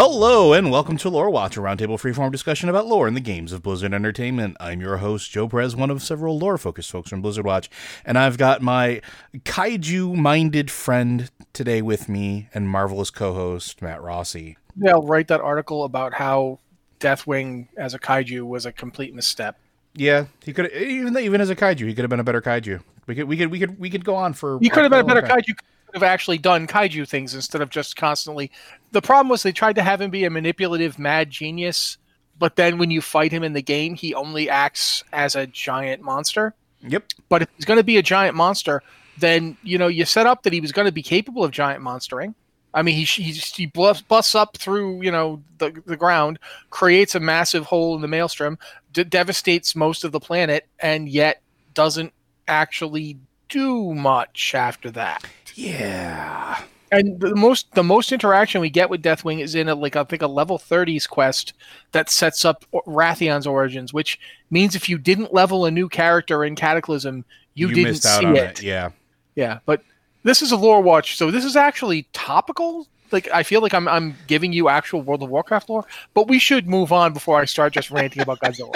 Hello, and welcome to Lore Watch, a roundtable freeform discussion about lore in the games of Blizzard Entertainment. I'm your host, Joe Perez, one of several lore focused folks from Blizzard Watch, and I've got my kaiju minded friend today with me and marvelous co host, Matt Rossi. Yeah, I'll write that article about how Deathwing as a kaiju was a complete misstep. Yeah, he could even even as a kaiju, he could have been a better kaiju. We could we could we could we could go on for. He could have been a better kaiju. Could have actually done kaiju things instead of just constantly. The problem was they tried to have him be a manipulative mad genius, but then when you fight him in the game, he only acts as a giant monster. Yep. But if he's going to be a giant monster, then you know you set up that he was going to be capable of giant monstering. I mean, he he, he busts up through you know the the ground, creates a massive hole in the maelstrom, d- devastates most of the planet, and yet doesn't actually do much after that. Yeah. And the most the most interaction we get with Deathwing is in a like I think a level 30s quest that sets up Wrathion's origins, which means if you didn't level a new character in Cataclysm, you, You didn't see it. it. Yeah. Yeah, but this is a lore watch, so this is actually topical. Like I feel like I'm I'm giving you actual World of Warcraft lore, but we should move on before I start just ranting about Godzilla.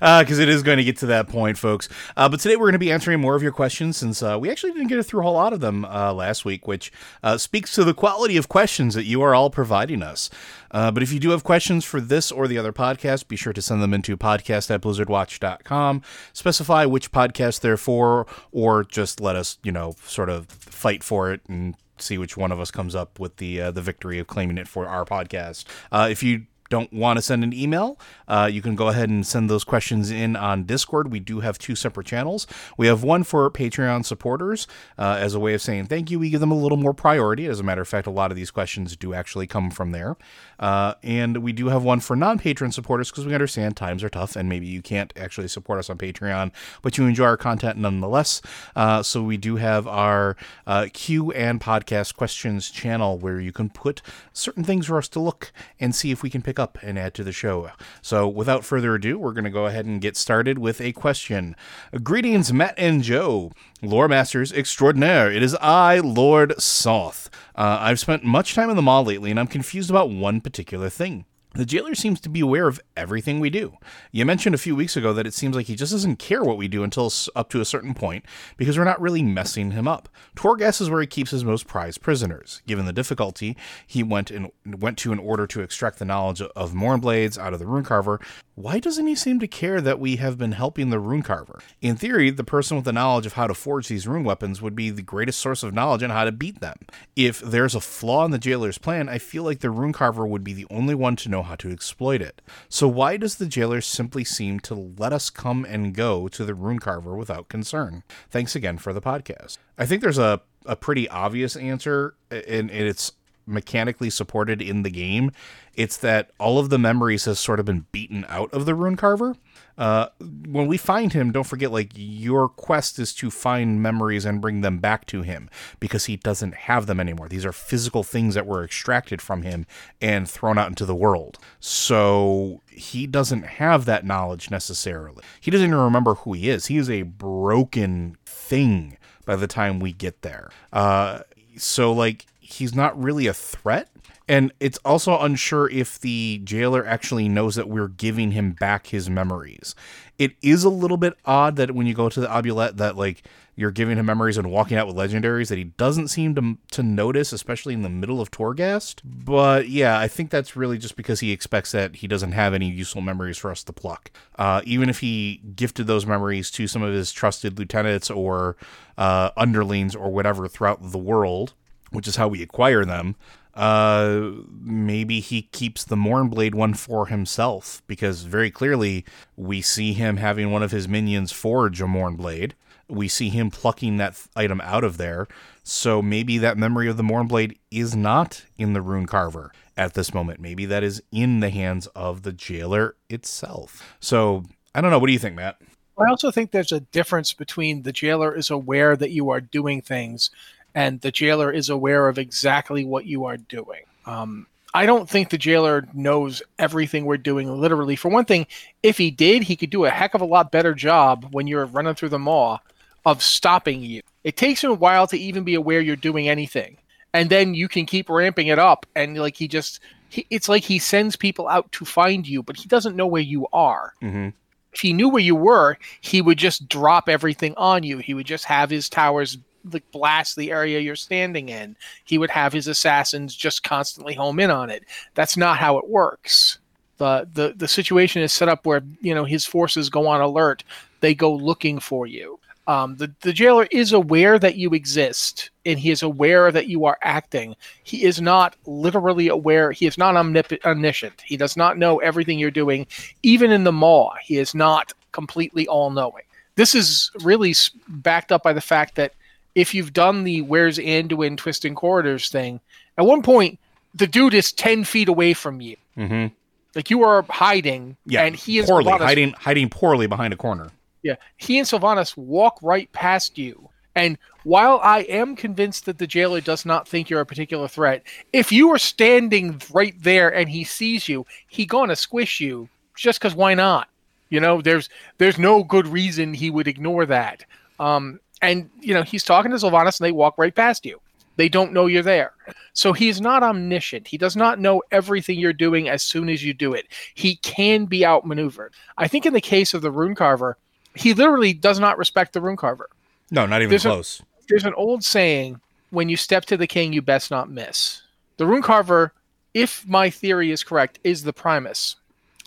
Because it is going to get to that point, folks. Uh, but today we're going to be answering more of your questions since uh, we actually didn't get through a whole lot of them uh, last week, which uh, speaks to the quality of questions that you are all providing us. Uh, but if you do have questions for this or the other podcast, be sure to send them into podcast at blizzardwatch.com. Specify which podcast they're for, or just let us, you know, sort of fight for it and see which one of us comes up with the uh, the victory of claiming it for our podcast. Uh, if you don't want to send an email, uh, you can go ahead and send those questions in on Discord. We do have two separate channels. We have one for Patreon supporters uh, as a way of saying thank you. We give them a little more priority. As a matter of fact, a lot of these questions do actually come from there. Uh, and we do have one for non patron supporters because we understand times are tough and maybe you can't actually support us on Patreon, but you enjoy our content nonetheless. Uh, so we do have our uh, Q and podcast questions channel where you can put certain things for us to look and see if we can pick up and add to the show. So without further ado, we're going to go ahead and get started with a question. Greetings, Matt and Joe. Lore Masters Extraordinaire. It is I, Lord Soth. Uh, I've spent much time in the Maw lately, and I'm confused about one particular thing. The jailer seems to be aware of everything we do. You mentioned a few weeks ago that it seems like he just doesn't care what we do until up to a certain point because we're not really messing him up. Torghast is where he keeps his most prized prisoners. Given the difficulty he went in, went to in order to extract the knowledge of Mornblades out of the Runecarver, why doesn't he seem to care that we have been helping the Runecarver? In theory, the person with the knowledge of how to forge these rune weapons would be the greatest source of knowledge on how to beat them. If there's a flaw in the jailer's plan, I feel like the Runecarver would be the only one to know how to exploit it. So why does the jailer simply seem to let us come and go to the rune carver without concern? Thanks again for the podcast. I think there's a, a pretty obvious answer, and, and it's mechanically supported in the game. It's that all of the memories has sort of been beaten out of the rune carver. Uh, when we find him, don't forget, like, your quest is to find memories and bring them back to him because he doesn't have them anymore. These are physical things that were extracted from him and thrown out into the world. So he doesn't have that knowledge necessarily. He doesn't even remember who he is. He is a broken thing by the time we get there. Uh, so, like, he's not really a threat. And it's also unsure if the jailer actually knows that we're giving him back his memories. It is a little bit odd that when you go to the Amulet that like you're giving him memories and walking out with legendaries that he doesn't seem to to notice, especially in the middle of Torghast. But yeah, I think that's really just because he expects that he doesn't have any useful memories for us to pluck. Uh, even if he gifted those memories to some of his trusted lieutenants or uh, underlings or whatever throughout the world, which is how we acquire them. Uh, maybe he keeps the Mornblade one for himself because very clearly we see him having one of his minions forge a Mornblade. We see him plucking that item out of there. So maybe that memory of the Mornblade is not in the Rune Carver at this moment. Maybe that is in the hands of the jailer itself. So I don't know. What do you think, Matt? I also think there's a difference between the jailer is aware that you are doing things and the jailer is aware of exactly what you are doing. Um, I don't think the jailer knows everything we're doing literally. For one thing, if he did, he could do a heck of a lot better job when you're running through the Maw of stopping you. It takes him a while to even be aware you're doing anything. And then you can keep ramping it up and like he just he, it's like he sends people out to find you, but he doesn't know where you are. Mm-hmm. If he knew where you were, he would just drop everything on you. He would just have his towers like blast the area you're standing in. He would have his assassins just constantly home in on it. That's not how it works. The the the situation is set up where you know his forces go on alert. They go looking for you. Um, the, the jailer is aware that you exist and he is aware that you are acting. He is not literally aware. He is not omnip- omniscient. He does not know everything you're doing. Even in the maw, he is not completely all knowing. This is really backed up by the fact that if you've done the where's Anduin twisting corridors thing, at one point, the dude is 10 feet away from you. Mm-hmm. Like you are hiding, Yeah, and he is poorly hiding hiding poorly behind a corner. yeah, he and Sylvanas walk right past you. And while I am convinced that the jailer does not think you're a particular threat, if you are standing right there and he sees you, he gonna squish you just because why not? You know, there's there's no good reason he would ignore that. Um, and you know, he's talking to Sylvanas and they walk right past you. They don't know you're there. So he's not omniscient. He does not know everything you're doing as soon as you do it. He can be outmaneuvered. I think in the case of the rune carver, he literally does not respect the rune carver. No, not even There's a- close. There's an old saying when you step to the king, you best not miss. The rune carver, if my theory is correct, is the Primus.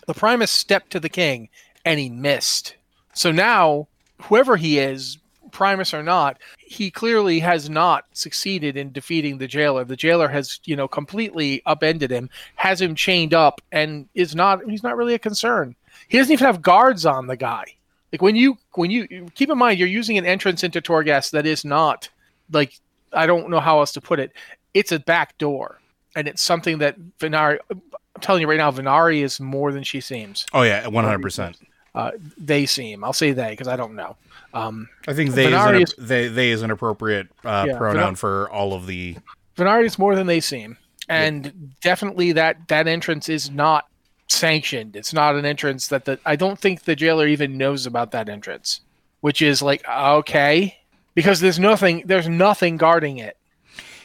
The Primus stepped to the king and he missed. So now, whoever he is, Primus or not, he clearly has not succeeded in defeating the jailer. The jailer has, you know, completely upended him, has him chained up, and is not he's not really a concern. He doesn't even have guards on the guy. Like when you when you keep in mind you're using an entrance into Torghast that is not like I don't know how else to put it. It's a back door, and it's something that Venari. I'm telling you right now, Venari is more than she seems. Oh yeah, one hundred percent. Uh, they seem. I'll say they because I don't know. Um, I think they is, an, is- they they is an appropriate uh, Yeah, pronoun for all of the. Venari is more than they seem, and definitely that that entrance is not sanctioned. It's not an entrance that the I don't think the jailer even knows about that entrance, which is like okay because there's nothing there's nothing guarding it.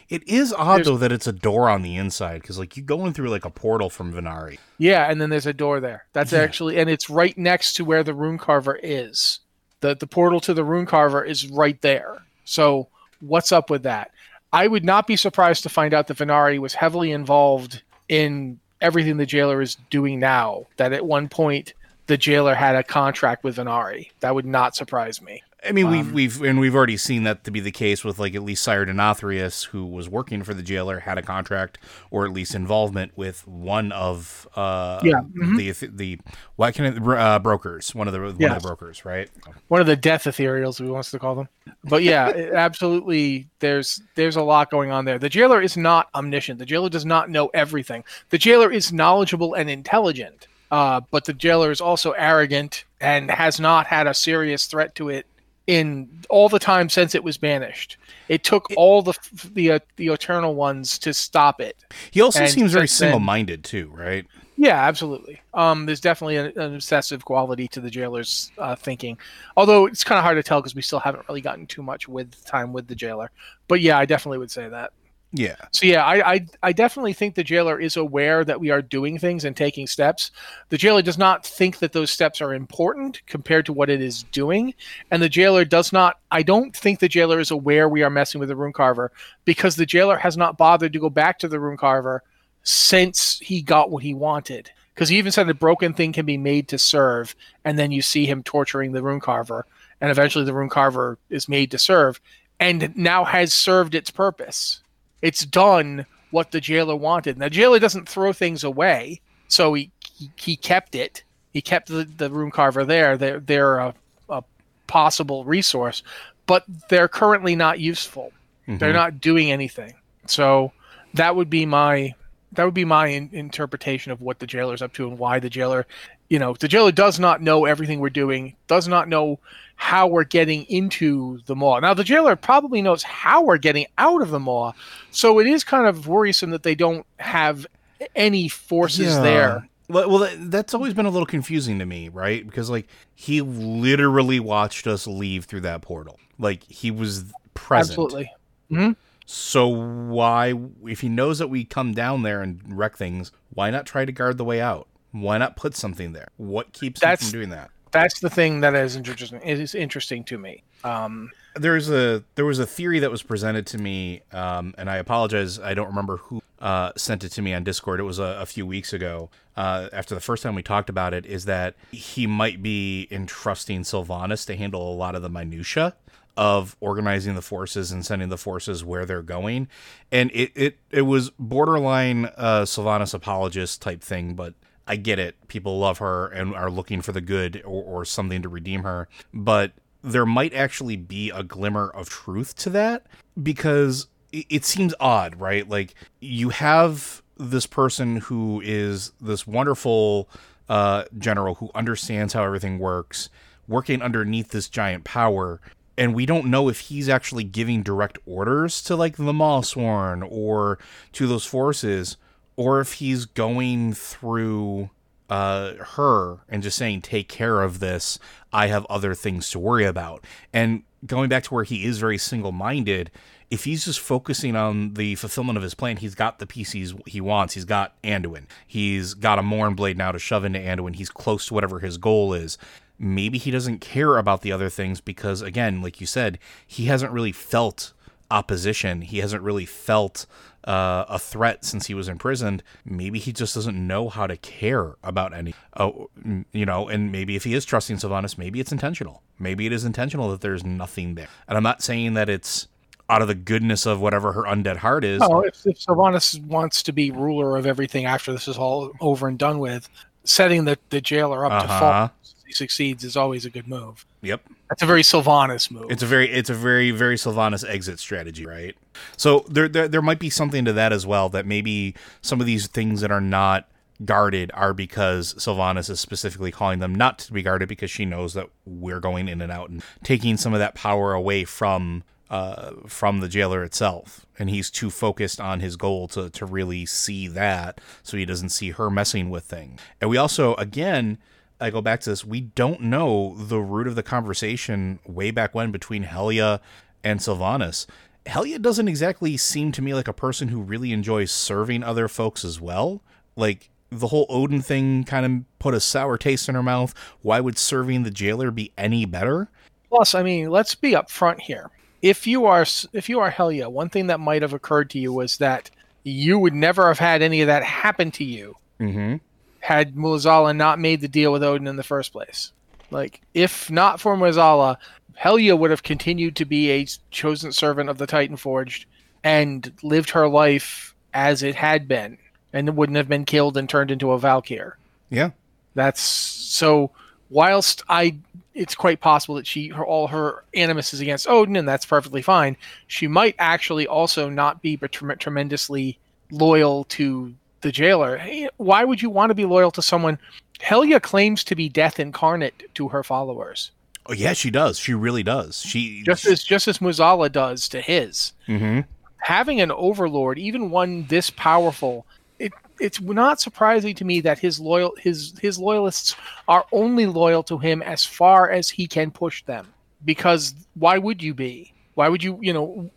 It is odd There's- though that it's a door on the inside because like you're going through like a portal from Venari. Yeah, and then there's a door there. That's Yeah. actually and it's right next to where the rune carver is. The the portal to the rune carver is right there. So what's up with that? I would not be surprised to find out that Venari was heavily involved in everything the jailer is doing now. That at one point the jailer had a contract with Venari. That would not surprise me. I mean, we've Um, we've and we've already seen that to be the case with like at least Sire Denathrius, who was working for the jailer, had a contract or at least involvement with one of uh Yeah, mhm. the the what can it, uh, brokers, one of the one of the brokers, right? one of the death ethereals we wants to call them. But yeah it- absolutely there's there's a lot going on there. The jailer is not omniscient. The jailer does not know everything. The jailer is knowledgeable and intelligent uh, but the jailer is also arrogant and has not had a serious threat to it in all the time since it was banished it took all the the uh, the eternal ones to stop it He also And seems very single-minded too, right? yeah, absolutely. Um, there's definitely an, an obsessive quality to the jailer's uh, thinking, although it's kind of hard to tell because we still haven't really gotten too much with time with the jailer. But yeah, I definitely would say that. Yeah. So yeah, I, I I definitely think the jailer is aware that we are doing things and taking steps. The jailer does not think that those steps are important compared to what it is doing, and the jailer does not. I don't think the jailer is aware we are messing with the rune carver because the jailer has not bothered to go back to the rune carver since he got what he wanted. Because he even said a broken thing can be made to serve, and then you see him torturing the rune carver, and eventually the rune carver is made to serve, and now has served its purpose it's done what the jailer wanted. Now, the jailer doesn't throw things away, so he he, he kept it. He kept the, the rune carver there. They're they're a, a possible resource, but they're currently not useful. They're Mhm. not doing anything. So that would be my that would be my in, interpretation of what the jailer's up to and why the jailer, you know, the jailer does not know everything we're doing, does not know how we're getting into the maw. Now the jailer probably knows how we're getting out of the maw, so it is kind of worrisome that they don't have any forces Yeah. there. Well, well, that's always been a little confusing to me, right? Because like he literally watched us leave through that portal. Like he was present. Absolutely. Mm-hmm. So why, if he knows that we come down there and wreck things, why not try to guard the way out? Why not put something there? What keeps him from doing that? That's the thing that is interesting. Is interesting to me. Um, there's a there was a theory that was presented to me, um, and I apologize, I don't remember who uh, sent it to me on Discord. It was a, a few weeks ago. Uh, after the first time we talked about it, is that he might be entrusting Sylvanas to handle a lot of the minutia of organizing the forces and sending the forces where they're going, and it it it was borderline uh, Sylvanas apologist type thing, but. I get it. People love her and are looking for the good or, or something to redeem her. But there might actually be a glimmer of truth to that because it, seems odd, right? Like you have this person who is this wonderful uh, general who understands how everything works, working underneath this giant power. And we don't know if he's actually giving direct orders to like the Mawsworn or to those forces, or if he's going through uh, her and just saying, "Take care of this. I have other things to worry about." And going back to where he is very single-minded, if he's just focusing on the fulfillment of his plan, he's got the pieces he wants. He's got Anduin. He's got a Morn blade now to shove into Anduin. He's close to whatever his goal is. Maybe he doesn't care about the other things because, again, like you said, he hasn't really felt opposition. He hasn't really felt uh, a threat since he was imprisoned. Maybe he just doesn't know how to care about any. Oh, you know, and maybe if he is trusting Sylvanas, maybe it's intentional. Maybe it is intentional that there's nothing there. And I'm not saying that it's out of the goodness of whatever her undead heart is. no, if, if Sylvanas wants to be ruler of everything after this is all over and done with, setting the, the jailer up to Uh-huh. fall he succeeds is always a good move. Yep. That's a very Sylvanas move. It's a very it's a very very Sylvanas exit strategy, right? So there, there there might be something to that as well that maybe some of these things that are not guarded are because Sylvanas is specifically calling them not to be guarded because she knows that we're going in and out and taking some of that power away from uh, from the jailer itself, and he's too focused on his goal to to really see that, so he doesn't see her messing with things. And we also, again, I go back to this. We don't know the root of the conversation way back when between Helya and Sylvanas. Helya doesn't exactly seem to me like a person who really enjoys serving other folks as well. Like the whole Odin thing kind of put a sour taste in her mouth. Why would serving the jailer be any better? Plus, I mean, let's be upfront here. If you are if you are Helya, one thing that might have occurred to you was that you would never have had any of that happen to you Mm-hmm. Had Mueh'zala not made the deal with Odin in the first place. Like, if not for Mueh'zala, Helya would have continued to be a chosen servant of the Titan Forged and lived her life as it had been, and wouldn't have been killed and turned into a Valkyr. Yeah. That's so. Whilst I, it's quite possible that she, her, all her animus is against Odin, and that's perfectly fine. She might actually also not be but tremendously loyal to the jailer. Hey, Why would you want to be loyal to someone? Helya claims to be death incarnate to her followers, Oh yeah, she does. She really does. She just as just as Mueh'zala does to his. hmm having an overlord, even one this powerful, it it's not surprising to me that his loyal his his loyalists are only loyal to him as far as he can push them. Because why would you be? Why would you you know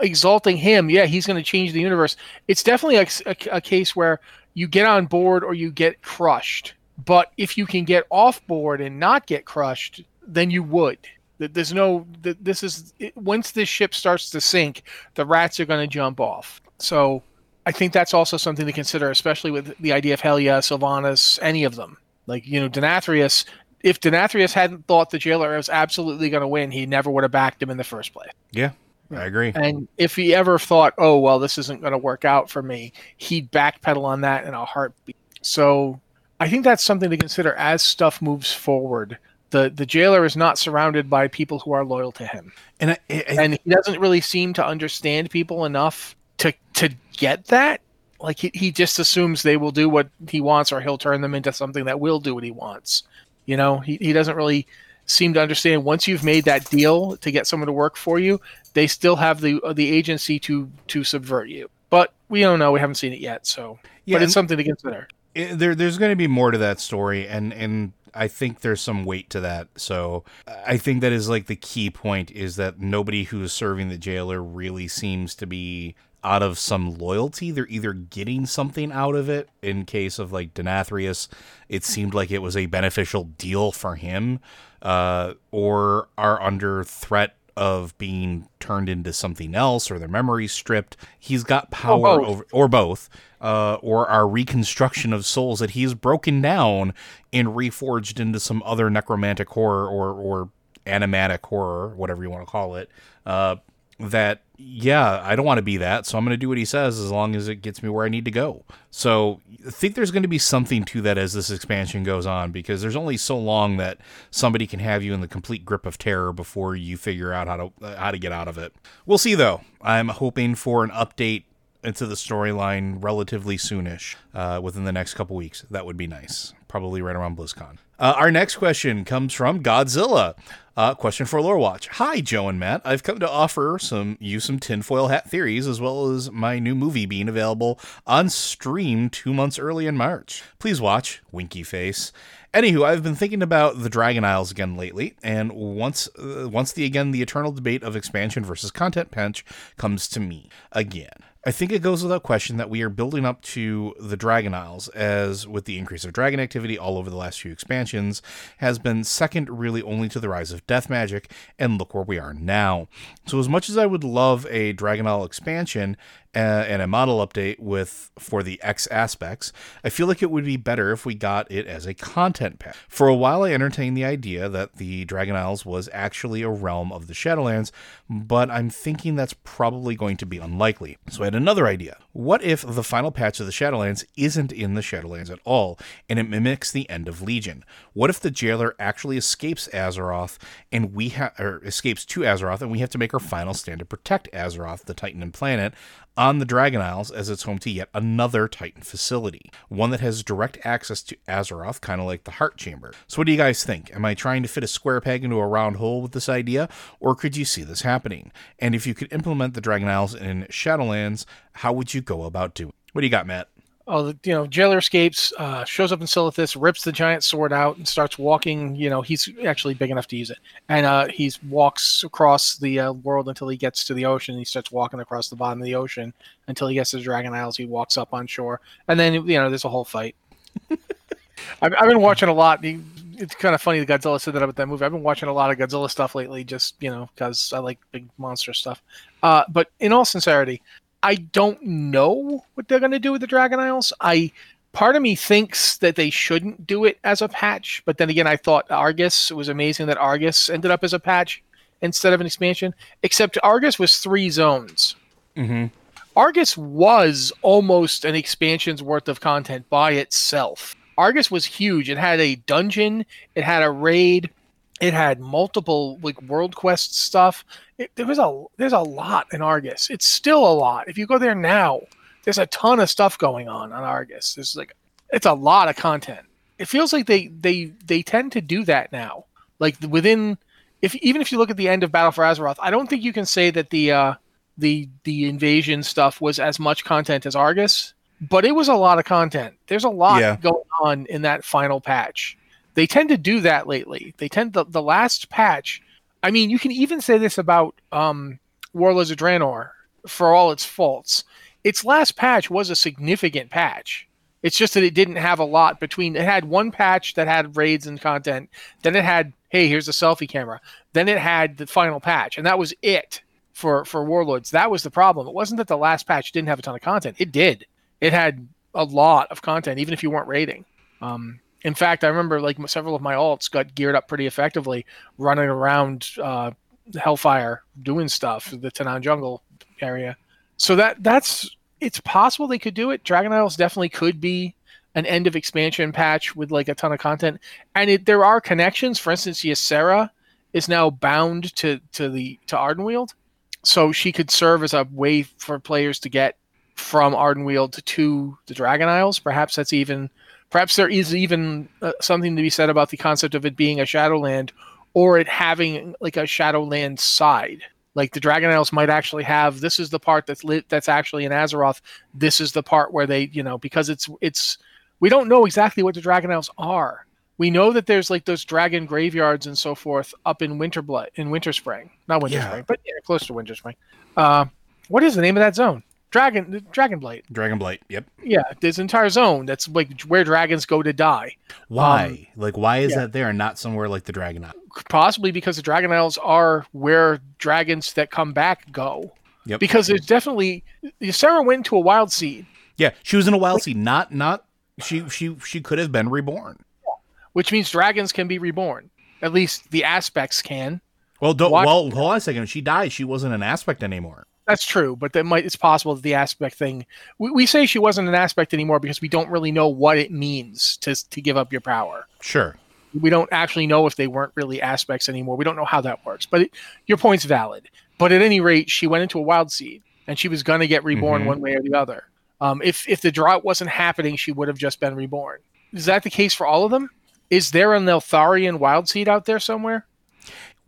exalting him? Yeah, he's going to change the universe. It's definitely a, a, a case where you get on board or you get crushed. But if you can get off board and not get crushed, then you would. There's no this is once this ship starts to sink, the rats are going to jump off. So I think that's also something to consider, especially with the idea of Helya, Sylvanas, any of them. Like you know, Denathrius. If Denathrius hadn't thought the jailer was absolutely going to win, he never would have backed him in the first place. Yeah, I agree. And if he ever thought, "Oh well, this isn't going to work out for me," he'd backpedal on that in a heartbeat. So I think that's something to consider as stuff moves forward. The the jailer is not surrounded by people who are loyal to him, And I, I, and he doesn't really seem to understand people enough to to get that. Like he, he just assumes they will do what he wants, or he'll turn them into something that will do what he wants. You know, he, he doesn't really seem to understand once you've made that deal to get someone to work for you, they still have the the agency to to subvert you. But we don't know; we haven't seen it yet. So, yeah, but it's something to consider. it- there there's going to be more to that story and and I think there's some weight to that. So I think that is like the key point is that nobody who's serving the jailer really seems to be out of some loyalty. They're either getting something out of it. In case of like Denathrius, it seemed like it was a beneficial deal for him, uh, or are under threat of being turned into something else or their memory stripped. He's got power or over or both, uh, or our reconstruction of souls that he's broken down and reforged into some other necromantic horror or or animatic horror, whatever you want to call it. Uh, that yeah, I don't want to be that, so I'm going to do what he says as long as it gets me where I need to go. So I think there's going to be something to that as this expansion goes on because there's only so long that somebody can have you in the complete grip of terror before you figure out how to uh, how to get out of it. We'll see though. I'm hoping for an update into the storyline relatively soonish, uh, within the next couple weeks. That would be nice. Probably right around BlizzCon. Uh, our next question comes from Godzilla. Uh, question for Lore Watch. Hi, Joe and Matt. I've come to offer some you some tinfoil hat theories as well as my new movie being available on stream two months early in March. Please watch. Winky face. Anywho, I've been thinking about the Dragon Isles again lately, and once uh, once the again the eternal debate of expansion versus content pinch comes to me again. I think it goes without question that we are building up to the Dragon Isles, as with the increase of dragon activity all over the last few expansions, has been second really only to the rise of death magic, and look where we are now. So, as much as I would love a Dragon Isle expansion, and a model update with for the X aspects, I feel like it would be better if we got it as a content pack. For a while, I entertained the idea that the Dragon Isles was actually a realm of the Shadowlands, but I'm thinking that's probably going to be unlikely. So I had another idea. What if the final patch of the Shadowlands isn't in the Shadowlands at all, and it mimics the end of Legion? What if the jailer actually escapes Azeroth and we have or escapes to Azeroth and we have to make our final stand to protect Azeroth, the Titan and planet, on the Dragon Isles as it's home to yet another Titan facility, one that has direct access to Azeroth, kind of like the Heart Chamber. So, what do you guys think? Am I trying to fit a square peg into a round hole with this idea, or could you see this happening? And if you could implement the Dragon Isles in Shadowlands, how would you go about doing? What do you got, Matt? Oh, you know, jailer escapes, uh, shows up in Silithus, rips the giant sword out, and starts walking. You know, he's actually big enough to use it, and uh, he walks across the uh, world until he gets to the ocean. He starts walking across the bottom of the ocean until he gets to the Dragon Isles. He walks up on shore, and then you know, there's a whole fight. I've, I've, been watching a lot. It's kind of funny that Godzilla said that about that movie. I've been watching a lot of Godzilla stuff lately, just you know, because I like big monster stuff. Uh, but in all sincerity, I don't know what they're going to do with the Dragon Isles. I part of me thinks that they shouldn't do it as a patch, but then again, I thought Argus. It was amazing that Argus ended up as a patch instead of an expansion. Except Argus was three zones. Mm-hmm. Argus was almost an expansion's worth of content by itself. Argus was huge. It had a dungeon. It had a raid. It had multiple like world quest stuff. It, there was a there's a lot in Argus. It's still a lot. If you go there now, there's a ton of stuff going on on Argus. There's like it's a lot of content. It feels like they they they tend to do that now. Like within if even if you look at the end of Battle for Azeroth, I don't think you can say that the uh the the invasion stuff was as much content as Argus, but it was a lot of content. There's a lot yeah. going on in that final patch they tend to do that lately. They tend to, the last patch. I mean, you can even say this about um, Warlords of Draenor for all its faults. Its last patch was a significant patch. It's just that it didn't have a lot between. It had one patch that had raids and content. Then it had, hey, here's a selfie camera. Then it had the final patch, and that was it for for Warlords. That was the problem. It wasn't that the last patch didn't have a ton of content. It did. It had a lot of content, even if you weren't raiding. Um, in fact, I remember like several of my alts got geared up pretty effectively, running around uh, Hellfire doing stuff, the Tanaan Jungle area. So that that's it's possible they could do it. Dragon Isles definitely could be an end of expansion patch with like a ton of content, and it, there are connections. For instance, Ysera is now bound to to the to Ardenweald, so she could serve as a way for players to get from Ardenweald to the Dragon Isles. Perhaps that's even Perhaps there is even uh, something to be said about the concept of it being a Shadowland or it having like a Shadowland side. Like the Dragon Isles might actually have this is the part that's lit that's actually in Azeroth. This is the part where they, you know, because it's it's we don't know exactly what the Dragon Isles are. We know that there's like those dragon graveyards and so forth up in Winterblight in Winterspring, not Winterspring, Yeah. but yeah, close to Winterspring. Uh, what is the name of that zone? Dragon Dragonblight. Dragonblight. Yep. Yeah, this entire zone that's like where dragons go to die. Why? like, why is Um, yeah. that there and not somewhere like the Dragon Isle? Possibly because the Dragon Isles are where dragons that come back go. Yep. Because there's definitely Ysera went to a wild seed, Yeah, she was in a wild seed. Not, not. She, she, she could have been reborn. which means dragons can be reborn. At least the aspects can. Well, don't. Why- Well, hold on a second. She died. She wasn't an aspect anymore. That's true, but that might it's possible that the aspect thing we, we say she wasn't an aspect anymore because we don't really know what it means to to give up your power. Sure. We don't actually know if they weren't really aspects anymore. We don't know how that works. But it, your point's valid. But at any rate, she went into a wild seed and she was going to get reborn Mhm. one way or the other. Um, if if the drought wasn't happening, she would have just been reborn. Is that the case for all of them? Is there an Eltharian wild seed out there somewhere?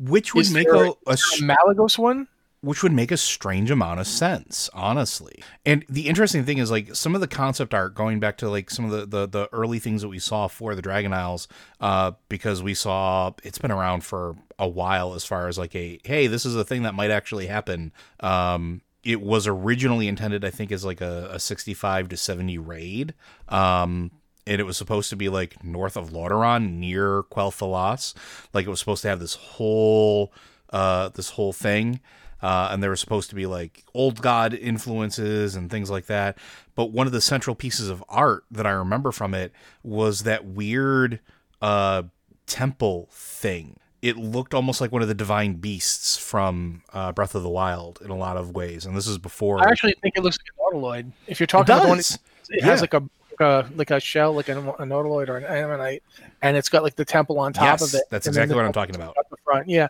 Which would Is make a, a A Malygos one? Which would make a strange amount of sense, honestly. And the interesting thing is like some of the concept art going back to like some of the the, the early things that we saw for the Dragon Isles, uh, because we saw it's been around for a while as far as like a hey, this is a thing that might actually happen. Um it was originally intended, I think, as like a, a 65 to 70 raid. Um, and it was supposed to be like north of Lordaeron, near Quel'Thalas. Like it was supposed to have this whole, uh, this whole thing. Uh, and there were supposed to be like old god influences and things like that. But one of the central pieces of art that I remember from it was that weird uh, temple thing. It looked almost like one of the divine beasts from uh, Breath of the Wild in a lot of ways. And this is before. I actually think it looks like an Nautiloid. If you're talking about the one, it has like a, like a like a shell, like a, a Nautiloid or an Ammonite, and it's got like the temple on top Yes, of it. that's exactly what I'm talking about. The front, yeah,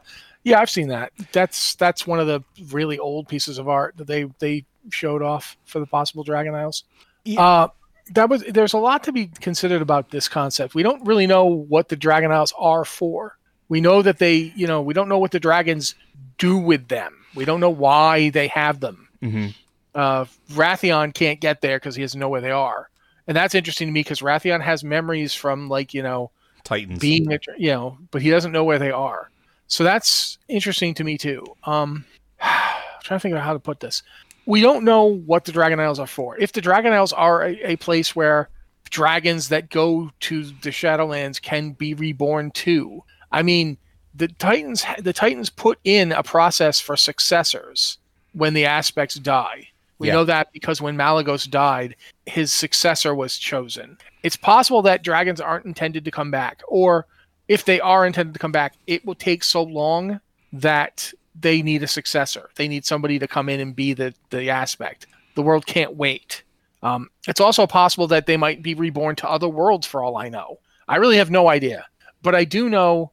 yeah, I've seen that. That's that's one of the really old pieces of art that they they showed off for the possible Dragon Isles. Yeah. Uh, that was there's a lot to be considered about this concept. We don't really know what the Dragon Isles are for. We know that they, you know, we don't know what the dragons do with them. We don't know why they have them hmm uh, Wrathion can't get there because he doesn't know where they are, and that's interesting to me because Wrathion has memories from like you know Titans. being a, you know, but he doesn't know where they are. So that's interesting to me too. Um, I'm trying to figure out how to put this. We don't know what the Dragon Isles are for. If the Dragon Isles are a, a place where dragons that go to the Shadowlands can be reborn too, I mean, the Titans the Titans put in a process for successors when the aspects die. We Yeah. know that because when Malygos died, his successor was chosen. It's possible that dragons aren't intended to come back, or if they are intended to come back, it will take so long that they need a successor. They need somebody to come in and be the, the aspect. The world can't wait. Um, it's also possible that they might be reborn to other worlds for all I know. I really have no idea. But I do know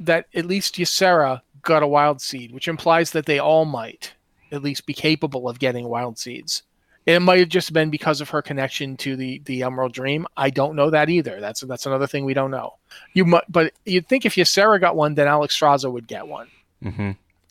that at least Ysera got a wild seed, which implies that they all might at least be capable of getting wild seeds. It might have just been because of her connection to the the Emerald Dream. I don't know that either. That's that's another thing we don't know. You might, but you'd think if Ysera got one, then Alexstrasza would get one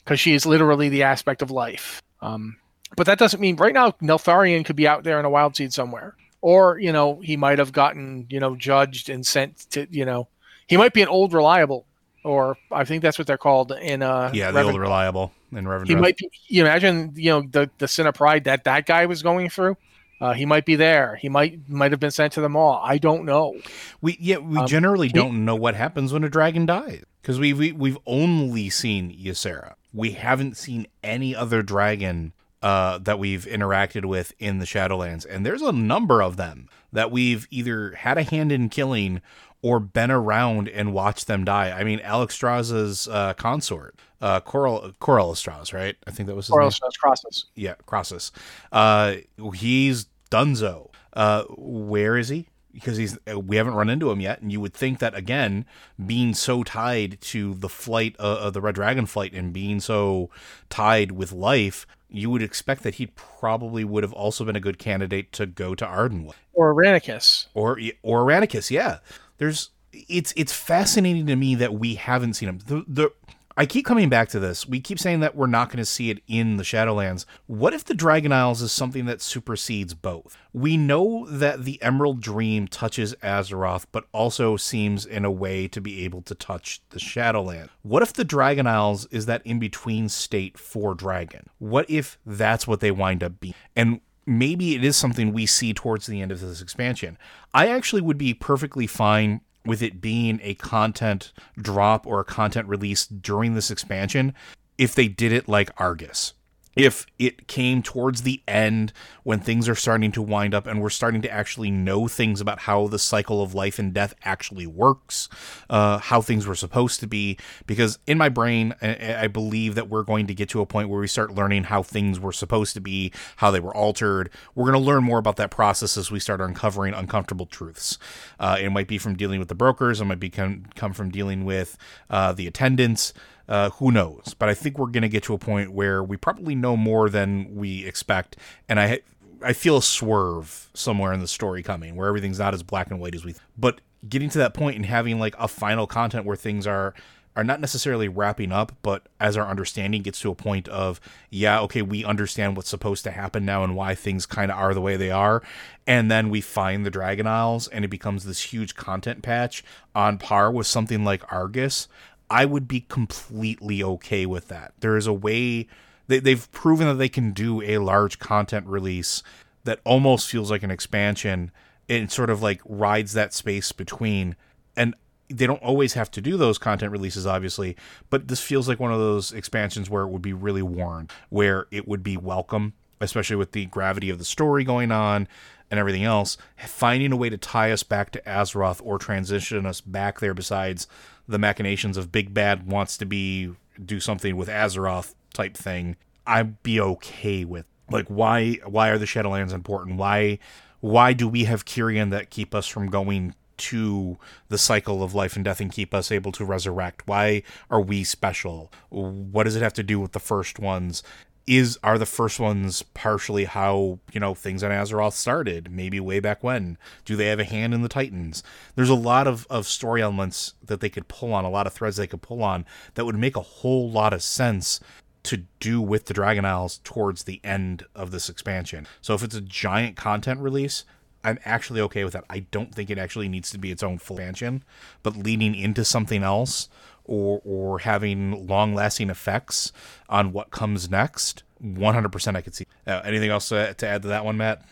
because she is literally the aspect of life. Um, but that doesn't mean right now Neltharion could be out there in a wild seed somewhere, or you know he might have gotten you know judged and sent to you know he might be an old reliable, or I think that's what they're called in uh Yeah, the Revan- old reliable in he might be. You imagine, you know, the the sin of pride that that guy was going through. Uh, he might be there. He might might have been sent to the Maw. I don't know. We yeah, we Um, generally don't know what happens when a dragon dies because we, we we've only seen Ysera. We haven't seen any other dragon uh, that we've interacted with in the Shadowlands, and there's a number of them that we've either had a hand in killing or been around and watched them die. I mean, Alexstrasza's uh, consort, uh, Coral Korialstrasz, right? I think that was his else that's crosses. yeah, Krasus. Uh, he's Dunzo. Uh, where is he? Because he's uh, we haven't run into him yet, and you would think that again, being so tied to the flight uh, of the Red Dragon flight and being so tied with life, you would expect that he probably would have also been a good candidate to go to Ardenweald Or Ranicus. or or Ranicus. Yeah, there's it's it's fascinating to me that we haven't seen him. The the I keep coming back to this. We keep saying that we're not going to see it in the Shadowlands. What if the Dragon Isles is something that supersedes both? We know that the Emerald Dream touches Azeroth, but also seems in a way to be able to touch the Shadowland. What if the Dragon Isles is that in between state for Dragon? What if that's what they wind up being? And maybe it is something we see towards the end of this expansion. I actually would be perfectly fine with it being a content drop or a content release during this expansion if they did it like Argus if it came towards the end when things are starting to wind up and we're starting to actually know things about how the cycle of life and death actually works, uh, how things were supposed to be. Because in my brain, I, I believe that we're going to get to a point where we start learning how things were supposed to be, how they were altered. We're going to learn more about that process as we start uncovering uncomfortable truths. Uh, it might be from dealing with the brokers, it might be come, come from dealing with uh, the attendants. Uh, who knows? But I think we're going to get to a point where we probably know more than we expect, and I I feel a swerve somewhere in the story coming where everything's not as black and white as we. Th- but getting to that point and having like a final content where things are are not necessarily wrapping up, but as our understanding gets to a point of, yeah, okay, we understand what's supposed to happen now and why things kind of are the way they are. And then we find the Dragon Isles and it becomes this huge content patch on par with something like Argus. I would be completely okay with that. There is a way they, they've proven that they can do a large content release that almost feels like an expansion. It sort of like rides that space between. And they don't always have to do those content releases, obviously, but this feels like one of those expansions where it would be really worn, where it would be welcome, especially with the gravity of the story going on and everything else. Finding a way to tie us back to Azeroth or transition us back there besides the machinations of Big Bad wants to be do something with Azeroth type thing, I'd be okay with. Like why why are the Shadowlands important? Why why do we have Kyrian that keep us from going to the cycle of life and death and keep us able to resurrect? Why are we special? What does it have to do with the first ones? Is are the first ones partially how you know things on Azeroth started maybe way back when. Do they have a hand in the Titans? There's a lot of, of story elements that they could pull on a lot of threads they could pull on that would make a whole lot of sense to do with the Dragon Isles towards the end of this expansion. So if it's a giant content release I'm actually okay with that. I don't think it actually needs to be its own full expansion, but leading into something else or or having long lasting effects on what comes next, 100% I could see. Uh, anything else to, to add to that one, Matt?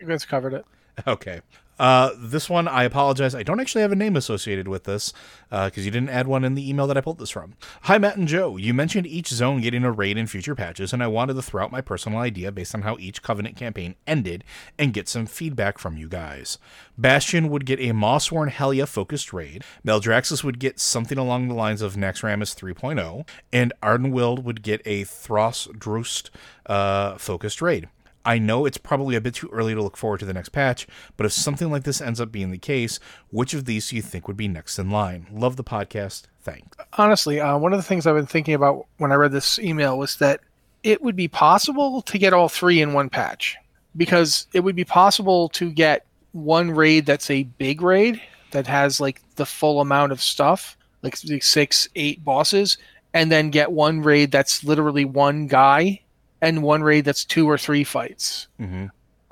You guys covered it. Okay. Uh, this one, I apologize. I don't actually have a name associated with this because uh, you didn't add one in the email that I pulled this from. Hi, Matt and Joe. You mentioned each zone getting a raid in future patches, and I wanted to throw out my personal idea based on how each Covenant campaign ended and get some feedback from you guys. Bastion would get a Mawsworn Helya focused raid, Maldraxxus would get something along the lines of Naxxramas 3.0, and Ardenweald would get a Thros Drust uh, focused raid. I know it's probably a bit too early to look forward to the next patch, but if something like this ends up being the case, which of these do you think would be next in line? Love the podcast. Thanks. Honestly, uh, one of the things I've been thinking about when I read this email was that it would be possible to get all three in one patch because it would be possible to get one raid that's a big raid that has like the full amount of stuff, like six, eight bosses, and then get one raid that's literally one guy and one raid that's two or three fights. Mm-hmm.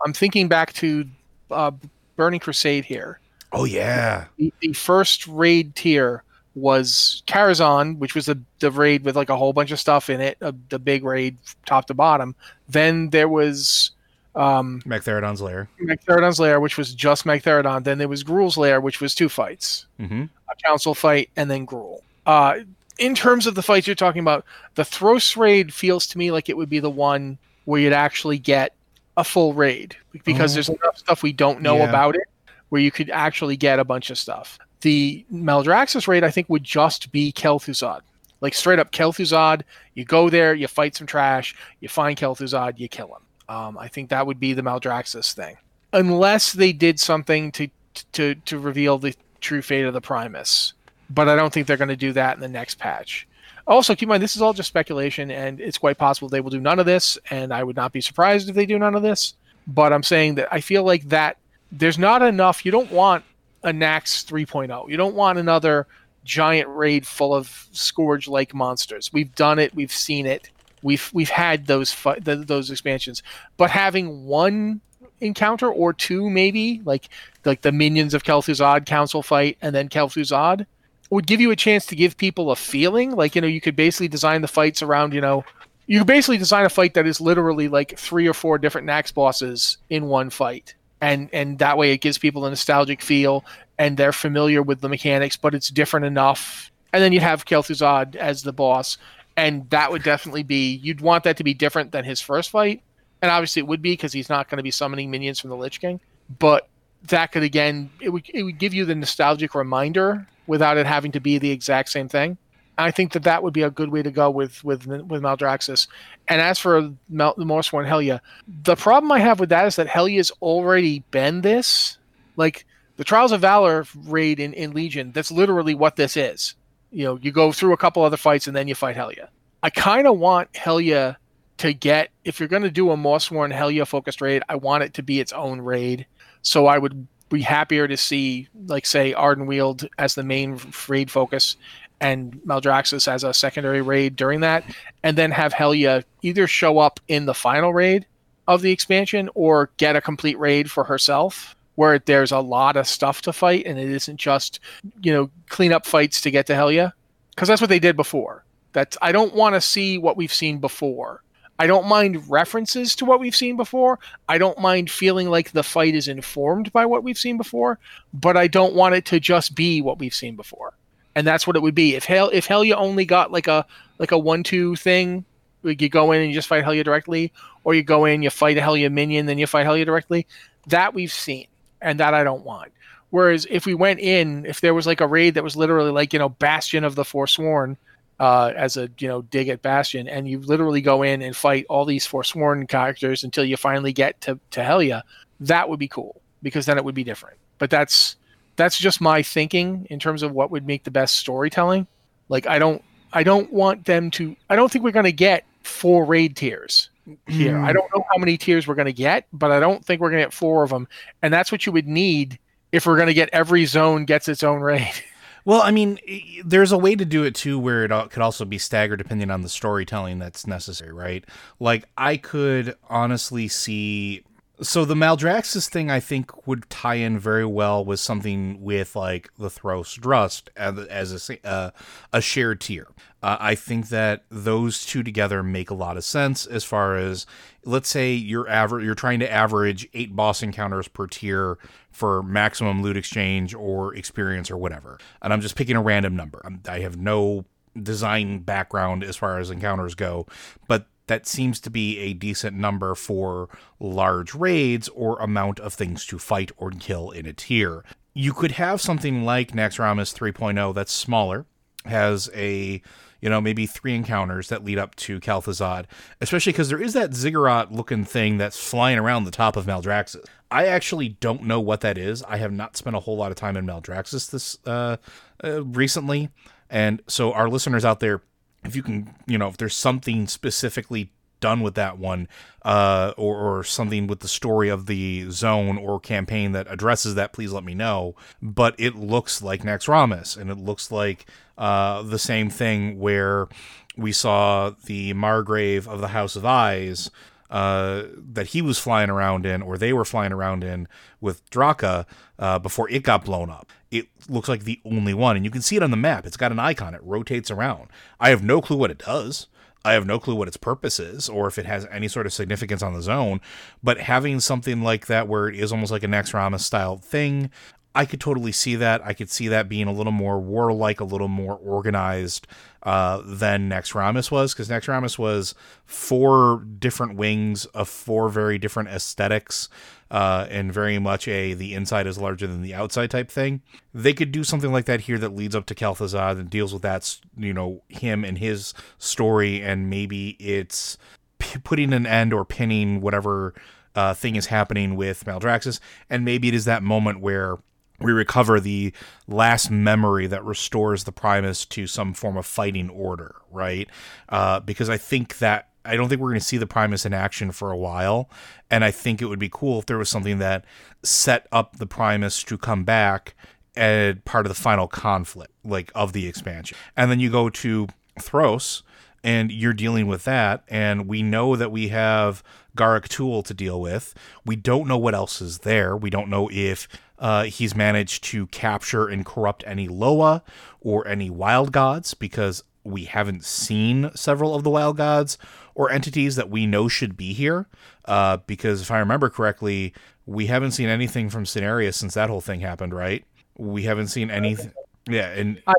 I'm thinking back to uh, Burning Crusade here. Oh yeah, the, the, first raid tier was Karazhan, which was the, the raid with like a whole bunch of stuff in it, uh, the big raid top to bottom. Then there was um, Magtheridon's Lair. Magtheridon's Lair, which was just Magtheridon. Then there was Gruul's Lair, which was two fights, mm-hmm. a council fight, and then Gruul. Uh, in terms of the fights you're talking about, the Thros raid feels to me like it would be the one where you'd actually get a full raid because oh. there's enough stuff we don't know yeah. about it where you could actually get a bunch of stuff. The Maldraxxus raid, I think, would just be Kel'Thuzad. Like straight up Kel'Thuzad, you go there, you fight some trash, you find Kel'Thuzad, you kill him. Um, I think that would be the Maldraxxus thing, unless they did something to to to reveal the true fate of the Primus but I don't think they're going to do that in the next patch. Also, keep in mind this is all just speculation, and it's quite possible they will do none of this, and I would not be surprised if they do none of this. But I'm saying that I feel like that there's not enough. You don't want a Naxx 3.0. You don't want another giant raid full of scourge like monsters. We've done it. We've seen it. We've we've had those fu- those expansions, but having one encounter or two maybe like like the minions of Kel'Thuzad council fight and then Kel'Thuzad would give you a chance to give people a feeling. Like you know you could basically design the fights around you know you could basically design a fight that is literally like three or four different Naxx bosses in one fight. And and that way it gives people a nostalgic feel and they're familiar with the mechanics but it's different enough. And then you'd have Kel'Thuzad as the boss and that would definitely be you'd want that to be different than his first fight. And obviously it would be because he's not going to be summoning minions from the Lich King. But that could again, it would it would give you the nostalgic reminder without it having to be the exact same thing. I think that that would be a good way to go with with with Maldraxxus. And as for Mal- the Mawsworn Helya, the problem I have with that is that Helya's already been this. Like the Trials of Valor raid in, in Legion, that's literally what this is. You know, you go through a couple other fights and then you fight Helya. I kind of want Helya to get if you're going to do a Mawsworn Helya focused raid, I want it to be its own raid. So I would be happier to see, like, say, Ardenweald as the main raid focus and Maldraxxus as a secondary raid during that, and then have Helya either show up in the final raid of the expansion or get a complete raid for herself where there's a lot of stuff to fight and it isn't just, you know, clean up fights to get to Helya. Because that's what they did before. That's I don't want to see what we've seen before. I don't mind references to what we've seen before. I don't mind feeling like the fight is informed by what we've seen before, but I don't want it to just be what we've seen before. And that's what it would be. If Hell if Helya only got like a like a one two thing, like you go in and you just fight Helya directly, or you go in, you fight a Helya minion, then you fight Helya directly, that we've seen. And that I don't want. Whereas if we went in, if there was like a raid that was literally like, you know, Bastion of the Forsworn, uh, as a you know dig at Bastion, and you literally go in and fight all these Forsworn characters until you finally get to to Helya. That would be cool because then it would be different. But that's that's just my thinking in terms of what would make the best storytelling. Like I don't I don't want them to. I don't think we're going to get four raid tiers here. Mm. I don't know how many tiers we're going to get, but I don't think we're going to get four of them. And that's what you would need if we're going to get every zone gets its own raid. Well, I mean, there's a way to do it too where it could also be staggered depending on the storytelling that's necessary, right? Like, I could honestly see. So, the Maldraxxus thing, I think, would tie in very well with something with, like, the Thros Drust as, a, uh, a shared tier. Uh, I think that those two together make a lot of sense as far as, let's say, you're, aver- you're trying to average eight boss encounters per tier for maximum loot exchange or experience or whatever. And I'm just picking a random number. I'm, have no design background as far as encounters go, but that seems to be a decent number for large raids or amount of things to fight or kill in a tier. You could have something like Naxxramas 3.0 that's smaller, has a you know, maybe three encounters that lead up to Kel'Thuzad, especially because there is that ziggurat looking thing that's flying around the top of Maldraxxus. I actually don't know what that is. I have not spent a whole lot of time in Maldraxxus this uh, uh, recently, and so our listeners out there, if you can, you know, if there's something specifically done with that one, uh, or, or something with the story of the zone or campaign that addresses that, please let me know. But it looks like Naxxramas, and it looks like uh, the same thing where we saw the Margrave of the House of Eyes. Uh, that he was flying around in, or they were flying around in with Draka uh, before it got blown up. It looks like the only one, and you can see it on the map. It's got an icon, it rotates around. I have no clue what it does. I have no clue what its purpose is or if it has any sort of significance on the zone. But having something like that where it is almost like a Naxxramas style thing, I could totally see that. I could see that being a little more warlike, a little more organized uh, than Naxxramas was, because Naxxramas was four different wings of four very different aesthetics uh, and very much a the inside is larger than the outside type thing. They could do something like that here that leads up to Kel'Thuzad and deals with that, you know, him and his story, and maybe it's p- putting an end or pinning whatever uh, thing is happening with Maldraxxus, and maybe it is that moment where we recover the last memory that restores the Primus to some form of fighting order, right? Uh, because I think that I don't think we're going to see the Primus in action for a while. And I think it would be cool if there was something that set up the Primus to come back and part of the final conflict, like of the expansion. And then you go to Thros, and you're dealing with that. And we know that we have Gorak Tul to deal with. We don't know what else is there. We don't know if uh, he's managed to capture and corrupt any Loa or any wild gods because we haven't seen several of the wild gods or entities that we know should be here. Uh, because if I remember correctly, we haven't seen anything from Cenarius since that whole thing happened, right? We haven't seen anything. Yeah, and I,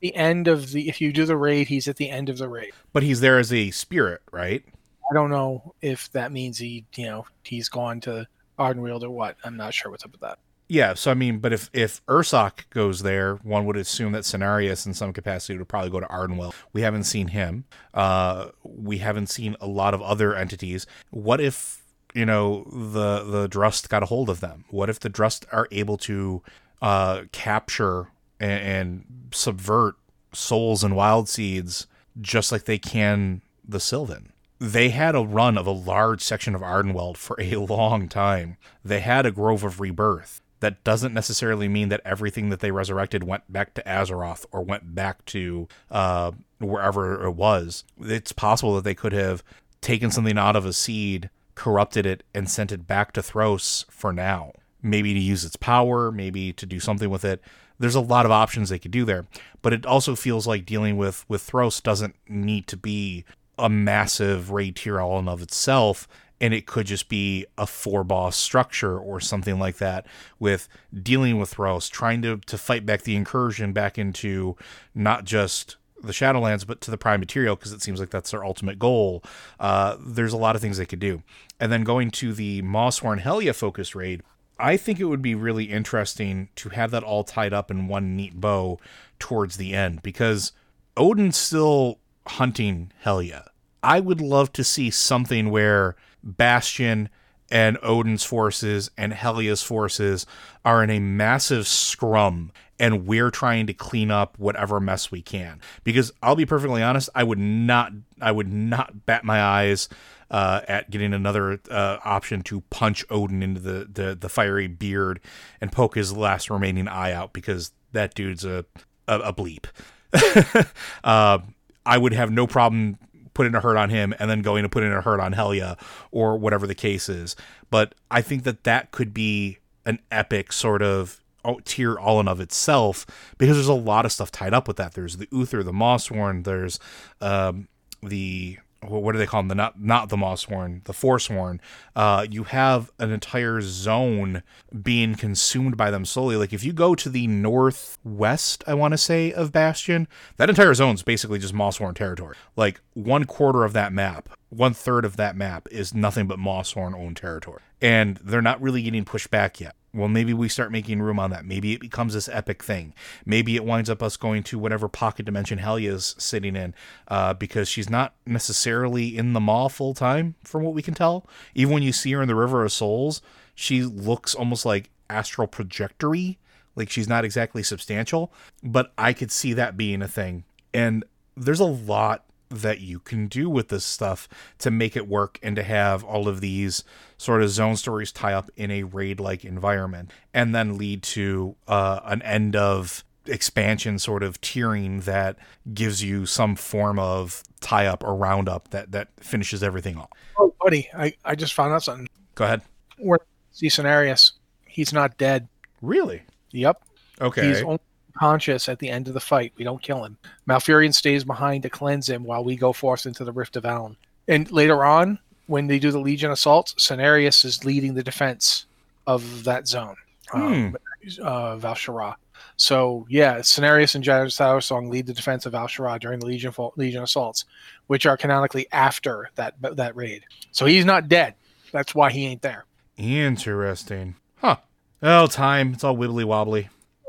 the end of the if you do the raid, he's at the end of the raid. But he's there as a spirit, right? I don't know if that means he, you know, he's gone to Ardenweald or what. I'm not sure what's up with that. Yeah, so I mean, but if if Ursoc goes there, one would assume that Cenarius in some capacity would probably go to Ardenweald. We haven't seen him. Uh, we haven't seen a lot of other entities. What if you know the the Drust got a hold of them? What if the Drust are able to uh, capture and, and subvert souls and wild seeds just like they can the Sylvan? they had a run of a large section of Ardenweald for a long time. They had a Grove of Rebirth. That doesn't necessarily mean that everything that they resurrected went back to Azeroth or went back to uh, wherever it was. It's possible that they could have taken something out of a seed, corrupted it, and sent it back to Thros for now. Maybe to use its power, maybe to do something with it. There's a lot of options they could do there, but it also feels like dealing with with Thros doesn't need to be a massive raid tier all in of itself and it could just be a four boss structure or something like that with dealing with Thros, trying to, to fight back the incursion back into not just the Shadowlands, but to the prime material, because it seems like that's their ultimate goal. Uh, there's a lot of things they could do. And then going to the Mawsworn Helya focus raid, I think it would be really interesting to have that all tied up in one neat bow towards the end, because Odin's still hunting Helya. I would love to see something where Bastion and Odin's forces and Helya's forces are in a massive scrum and we're trying to clean up whatever mess we can. Because I'll be perfectly honest I would not I would not bat my eyes uh, at getting another uh, option to punch Odin into the, the the fiery beard and poke his last remaining eye out because that dude's a a, a bleep. Uh, I would have no problem putting a hurt on him and then going to put in a hurt on Helya or whatever the case is. But I think that that could be an epic sort of tier all in of itself because there's a lot of stuff tied up with that. There's the Uther, the Mawsworn, there's um, the what do they call them? The not not the Mawsworn, the Forsworn. Uh, you have an entire zone being consumed by them slowly. Like if you go to the northwest, I want to say of Bastion, that entire zone is basically just Mawsworn territory. Like one quarter of that map, one third of that map is nothing but Mawsworn owned territory, and they're not really getting pushed back yet well, maybe we start making room on that. Maybe it becomes this epic thing. Maybe it winds up us going to whatever pocket dimension Helya is sitting in, uh, because she's not necessarily in the Maw full time, from what we can tell. Even when you see her in the River of Souls, she looks almost like astral trajectory, like she's not exactly substantial. But I could see that being a thing. And there's a lot that you can do with this stuff to make it work and to have all of these sort of zone stories tie up in a raid like environment and then lead to uh, an end of expansion sort of tiering that gives you some form of tie up or roundup that that finishes everything off. Oh, buddy, I, I just found out something. Go ahead. Where see Cenarius, he's not dead. Really? Yep. Okay. He's only conscious at the end of the fight. We don't kill him. Malfurion stays behind to cleanse him while we go forth into the Rift of Aln. And later on, when they do the Legion assault, Cenarius is leading the defense of that zone, um, hmm. uh, Val'sharah. So yeah, Cenarius and Jarod Shadowsong lead the defense of Val'sharah during the Legion Legion assaults, which are canonically after that that raid. So he's not dead. That's why he ain't there. Interesting, huh? Oh, time. It's all wibbly wobbly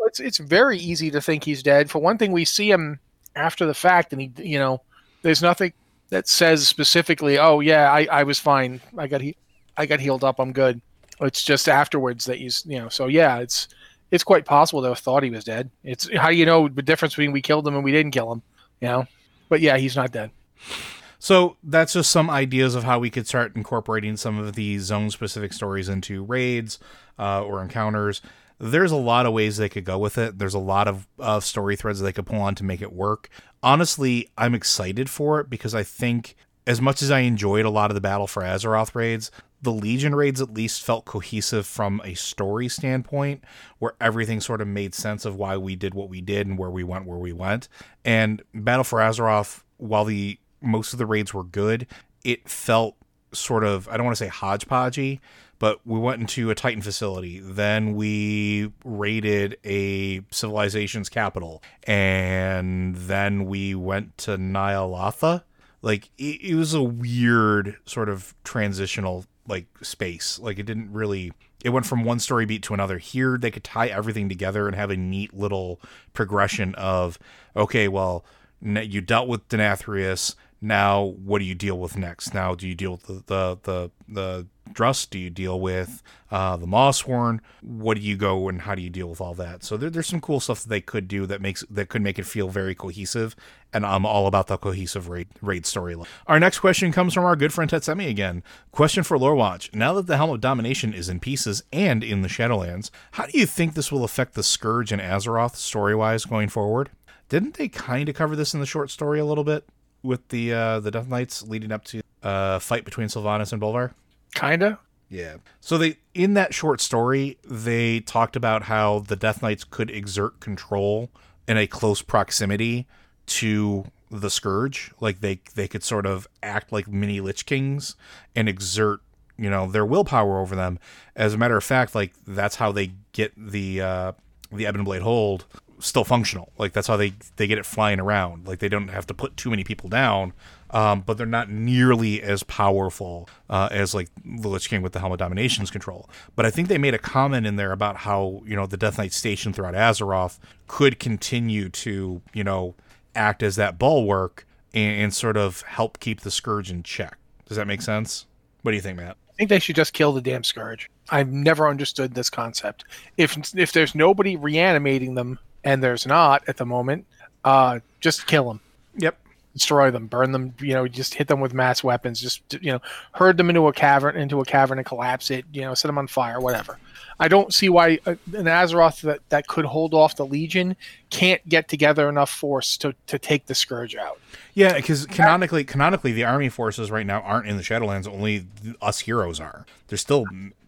it's it's very easy to think he's dead. For one thing, we see him after the fact, and he, you know, there's nothing that says specifically, "Oh yeah, I, I was fine. I got he, I got healed up. I'm good." It's just afterwards that he's, you know. So yeah, it's it's quite possible they thought he was dead. It's how do you know the difference between we killed him and we didn't kill him, you know? But yeah, he's not dead. So that's just some ideas of how we could start incorporating some of these zone specific stories into raids uh, or encounters there's a lot of ways they could go with it. There's a lot of story threads they could pull on to make it work. Honestly, I'm excited for it because I think as much as I enjoyed a lot of the Battle for Azeroth raids, the Legion raids at least felt cohesive from a story standpoint, where everything sort of made sense of why we did what we did and where we went where we went. And Battle for Azeroth, while the most of the raids were good, it felt sort of I don't want to say hodgepodgey, but we went into a Titan facility. Then we raided a civilization's capital, and then we went to Ny'alotha. Like it, it was a weird sort of transitional like space. Like it didn't really it went from one story beat to another. Here they could tie everything together and have a neat little progression of okay, well, you dealt with Denathrius. Now, what do you deal with next? Now, do you deal with the the the, the Drust? Do you deal with uh, the Mawsworn? What do you go and how do you deal with all that? So there, there's some cool stuff that they could do that makes that could make it feel very cohesive, and I'm all about the cohesive raid raid storyline. Our next question comes from our good friend Tetsemi again. Question for Lorewatch: Now that the Helm of Domination is in pieces and in the Shadowlands, how do you think this will affect the Scourge and Azeroth story wise going forward? Didn't they kind of cover this in the short story a little bit with the uh, the Death Knights leading up to a uh, fight between Sylvanas and Bolvar? Kinda. Yeah. So they in that short story, they talked about how the Death Knights could exert control in a close proximity to the Scourge. Like they they could sort of act like mini Lich Kings and exert, you know, their willpower over them. As a matter of fact, like that's how they get the uh the Ebon Blade hold still functional. Like that's how they they get it flying around. Like they don't have to put too many people down um, but they're not nearly as powerful uh, as like the Lich King with the Helm of Domination's control. But I think they made a comment in there about how you know the Death Knight station throughout Azeroth could continue to you know act as that bulwark and, and sort of help keep the Scourge in check. Does that make sense? What do you think, Matt? I think they should just kill the damn Scourge. I've never understood this concept. If if there's nobody reanimating them, and there's not at the moment, uh, just kill them. Yep destroy them, burn them, you know, just hit them with mass weapons, just you know, herd them into a cavern, into a cavern and collapse it, you know, set them on fire, whatever. I don't see why uh, an Azeroth that, that could hold off the Legion can't get together enough force to, to take the Scourge out. Yeah, because canonically, canonically, the army forces right now aren't in the Shadowlands. Only us heroes are. There's still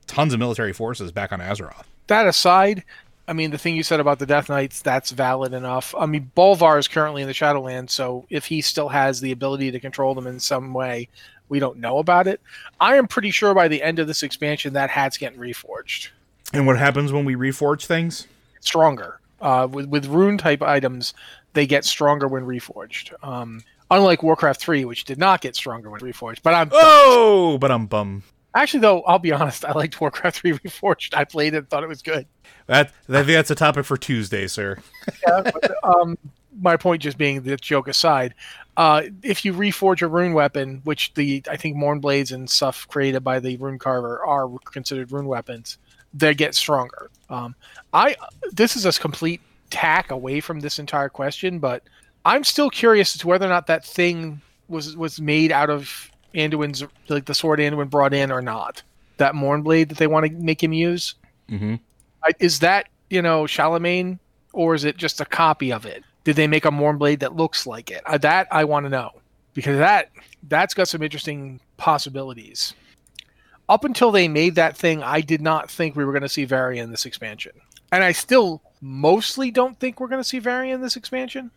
tons of military forces back on Azeroth. That aside, I mean, the thing you said about the Death Knights, that's valid enough. I mean, Bolvar is currently in the Shadowlands, so if he still has the ability to control them in some way, we don't know about it. I am pretty sure by the end of this expansion, that hat's getting reforged. And what happens when we reforge things? Stronger. Uh, with, with rune type items, they get stronger when reforged. Um, unlike Warcraft 3, which did not get stronger when reforged. But I'm oh, but I'm bum. Actually, though, I'll be honest. I liked Warcraft 3 Reforged. I played it, and thought it was good. That, that that's a topic for Tuesday, sir. yeah, but, um, my point just being the joke aside, uh, if you reforge a rune weapon, which the I think Mournblades and stuff created by the rune carver are considered rune weapons, they get stronger. Um, I this is a complete tack away from this entire question, but I'm still curious as to whether or not that thing was was made out of Anduin's like the sword Anduin brought in or not. That Mournblade that they want to make him use. Mm-hmm. Is that you know Shalamayne or is it just a copy of it? Did they make a Mournblade that looks like it? Uh, that I want to know because that that's got some interesting possibilities. Up until they made that thing, I did not think we were going to see Varian in this expansion, and I still mostly don't think we're going to see Varian in this expansion.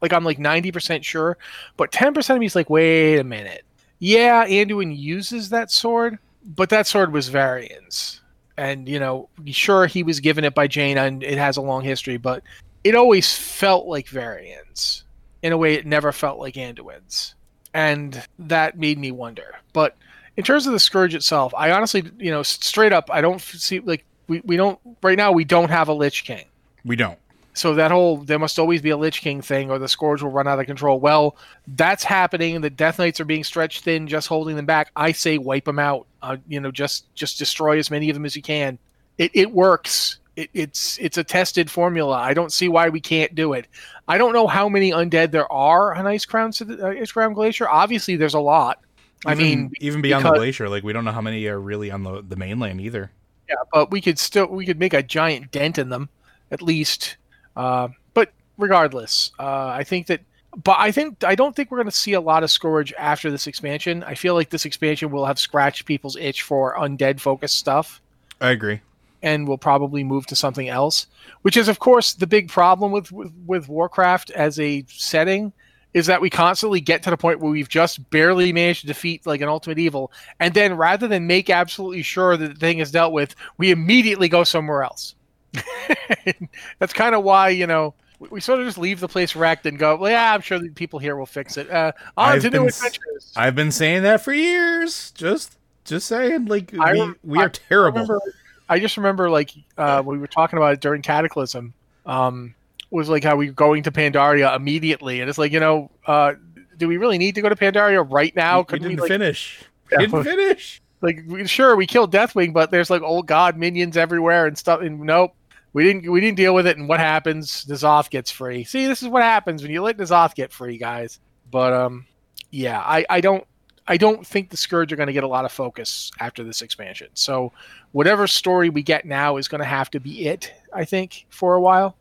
Like I'm like 90% sure, but 10% of me is like, wait a minute yeah, Anduin uses that sword, but that sword was Varian's. And, you know, sure, he was given it by Jaina and it has a long history, but it always felt like Varian's. In a way, it never felt like Anduin's. And that made me wonder. But in terms of the Scourge itself, I honestly, you know, straight up, I don't see, like, we, we don't, right now, we don't have a Lich King. We don't. So that whole there must always be a Lich King thing, or the Scourge will run out of control. Well, that's happening. The Death Knights are being stretched thin, just holding them back. I say wipe them out. Uh, you know, just just destroy as many of them as you can. It, it works. It, it's it's a tested formula. I don't see why we can't do it. I don't know how many undead there are on Icecrown uh, Icecrown Glacier. Obviously, there's a lot. Even, I mean, even beyond because, the glacier, like we don't know how many are really on the the mainland either. Yeah, but we could still we could make a giant dent in them, at least. Uh, but regardless, uh, I think that. But I think I don't think we're going to see a lot of Scourge after this expansion. I feel like this expansion will have scratched people's itch for undead focused stuff. I agree. And we'll probably move to something else, which is, of course, the big problem with, with, with Warcraft as a setting is that we constantly get to the point where we've just barely managed to defeat like an ultimate evil, and then rather than make absolutely sure that the thing is dealt with, we immediately go somewhere else. That's kind of why you know we, we, sort of just leave the place wrecked and go, well, yeah, I'm sure the people here will fix it. Uh, on I've to been, new adventures. I've been saying that for years. Just just saying, like I, we, we are terrible. I, remember, I just remember like uh, we were talking about it during Cataclysm. Um, was like how we are going to Pandaria immediately, and it's like you know, uh, do we really need to go to Pandaria right now? Could we didn't we, like, finish. Yeah. Didn't finish. Like sure, we killed Deathwing, but there's like old god minions everywhere and stuff. And nope, we didn't we didn't deal with it. And what happens? N'Zoth gets free. See, this is what happens when you let N'Zoth get free, guys. But um, yeah, I I don't I don't think the Scourge are going to get a lot of focus after this expansion. So whatever story we get now is going to have to be it. I think for a while.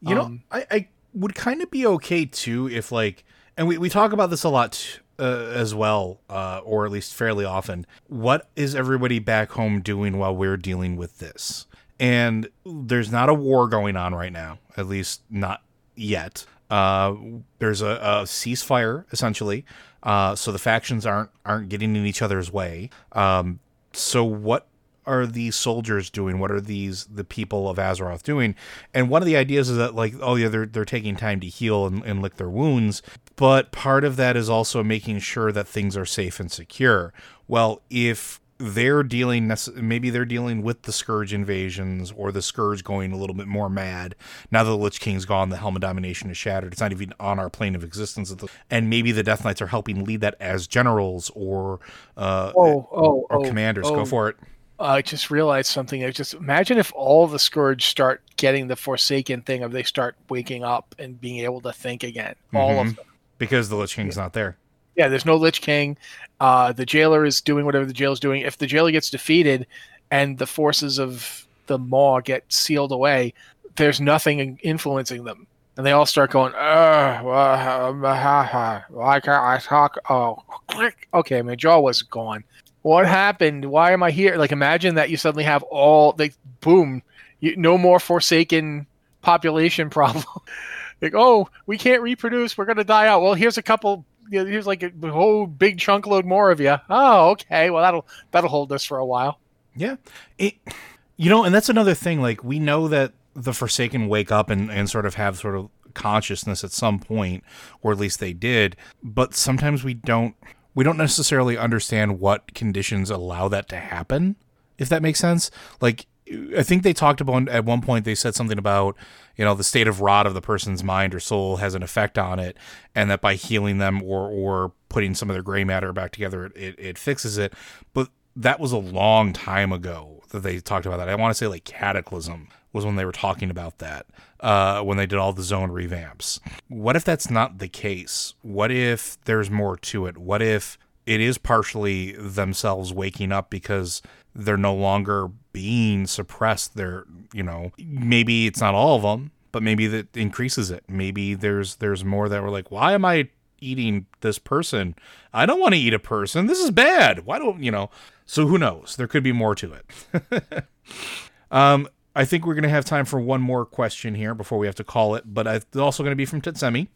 You know, um, I, I would kind of be okay too if like, and we, we talk about this a lot uh, as well, uh, or at least fairly often. What is everybody back home doing while we're dealing with this? And there's not a war going on right now, at least not yet. Uh, there's a, a, ceasefire essentially, uh, so the factions aren't aren't getting in each other's way. Um, so what are these soldiers doing? What are these the people of Azeroth doing? And one of the ideas is that like, oh yeah, they're they're taking time to heal and, and lick their wounds, but part of that is also making sure that things are safe and secure. Well, if they're dealing maybe they're dealing with the scourge invasions or the scourge going a little bit more mad now that the lich king's gone the helm of domination is shattered it's not even on our plane of existence and maybe the death knights are helping lead that as generals or uh oh, oh, or oh, commanders oh. go for it I just realized something. I just imagine if all the Scourge start getting the Forsaken thing, of they start waking up and being able to think again. Mm-hmm. All of mm-hmm. them. Because the Lich King's yeah. not there. Yeah, there's no Lich King. Uh, the jailer is doing whatever the jailer's doing. If the jailer gets defeated and the forces of the Maw get sealed away, there's nothing influencing them. And they all start going, why can't I talk? Oh. Okay, my jaw was gone what happened? Why am I here? Like, imagine that you suddenly have all like, boom, you, no more Forsaken population problem. like, oh, we can't reproduce. We're gonna die out. Well, here's a couple. Here's like a whole big chunk load more of you. Oh, okay. Well, that'll that'll hold us for a while. Yeah, it. You know, and that's another thing. Like, we know that the Forsaken wake up and and sort of have sort of consciousness at some point, or at least they did. But sometimes we don't we don't necessarily understand what conditions allow that to happen, if that makes sense. Like, I think they talked about at one point, they said something about, you know, the state of rot of the person's mind or soul has an effect on it, and that by healing them or, or putting some of their gray matter back together, it, it fixes it. But that was a long time ago that they talked about that. I want to say like Cataclysm was when they were talking about that uh, when they did all the zone revamps. What if that's not the case? What if there's more to it? What if it is partially themselves waking up because they're no longer being suppressed? They're, you know, maybe it's not all of them, but maybe that increases it. Maybe there's there's more that were like, why am I eating this person? I don't want to eat a person. This is bad. Why don't you know? So who knows? There could be more to it. um, I think we're going to have time for one more question here before we have to call it, but it's also going to be from Titsemi.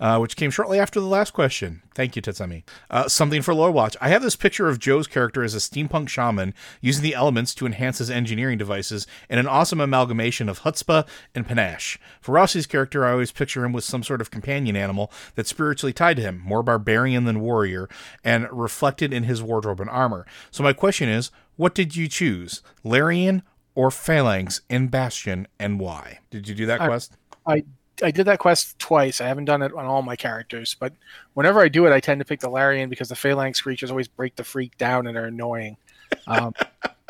Uh, which came shortly after the last question. Thank you, Titsemi. Uh, something for Lore Watch. I have this picture of Joe's character as a steampunk shaman using the elements to enhance his engineering devices in an awesome amalgamation of chutzpah and panache. For Rossi's character, I always picture him with some sort of companion animal that's spiritually tied to him, more barbarian than warrior, and reflected in his wardrobe and armor. So my question is, what did you choose, Larion or Phalanx in Bastion, and why? Did you do that I, quest? I I did that quest twice. I haven't done it on all my characters, but whenever I do it, I tend to pick the Larion because the Phalanx creatures always break the freak down and are annoying. Um,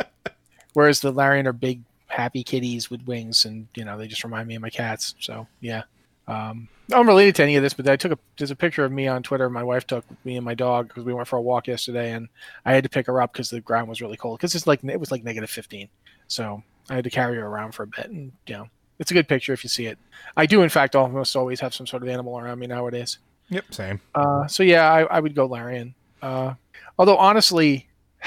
whereas the Larion are big, happy kitties with wings, and you know they just remind me of my cats. So yeah. Um, unrelated to any of this, but I took a there's a picture of me on Twitter. My wife took me and my dog because we went for a walk yesterday, and I had to pick her up because the ground was really cold. Because it's like it was like negative 15, so I had to carry her around for a bit. And you know, it's a good picture if you see it. I do, in fact, almost always have some sort of animal around me nowadays. Yep, same. Uh, so yeah, I, I would go Larion. Uh, although honestly,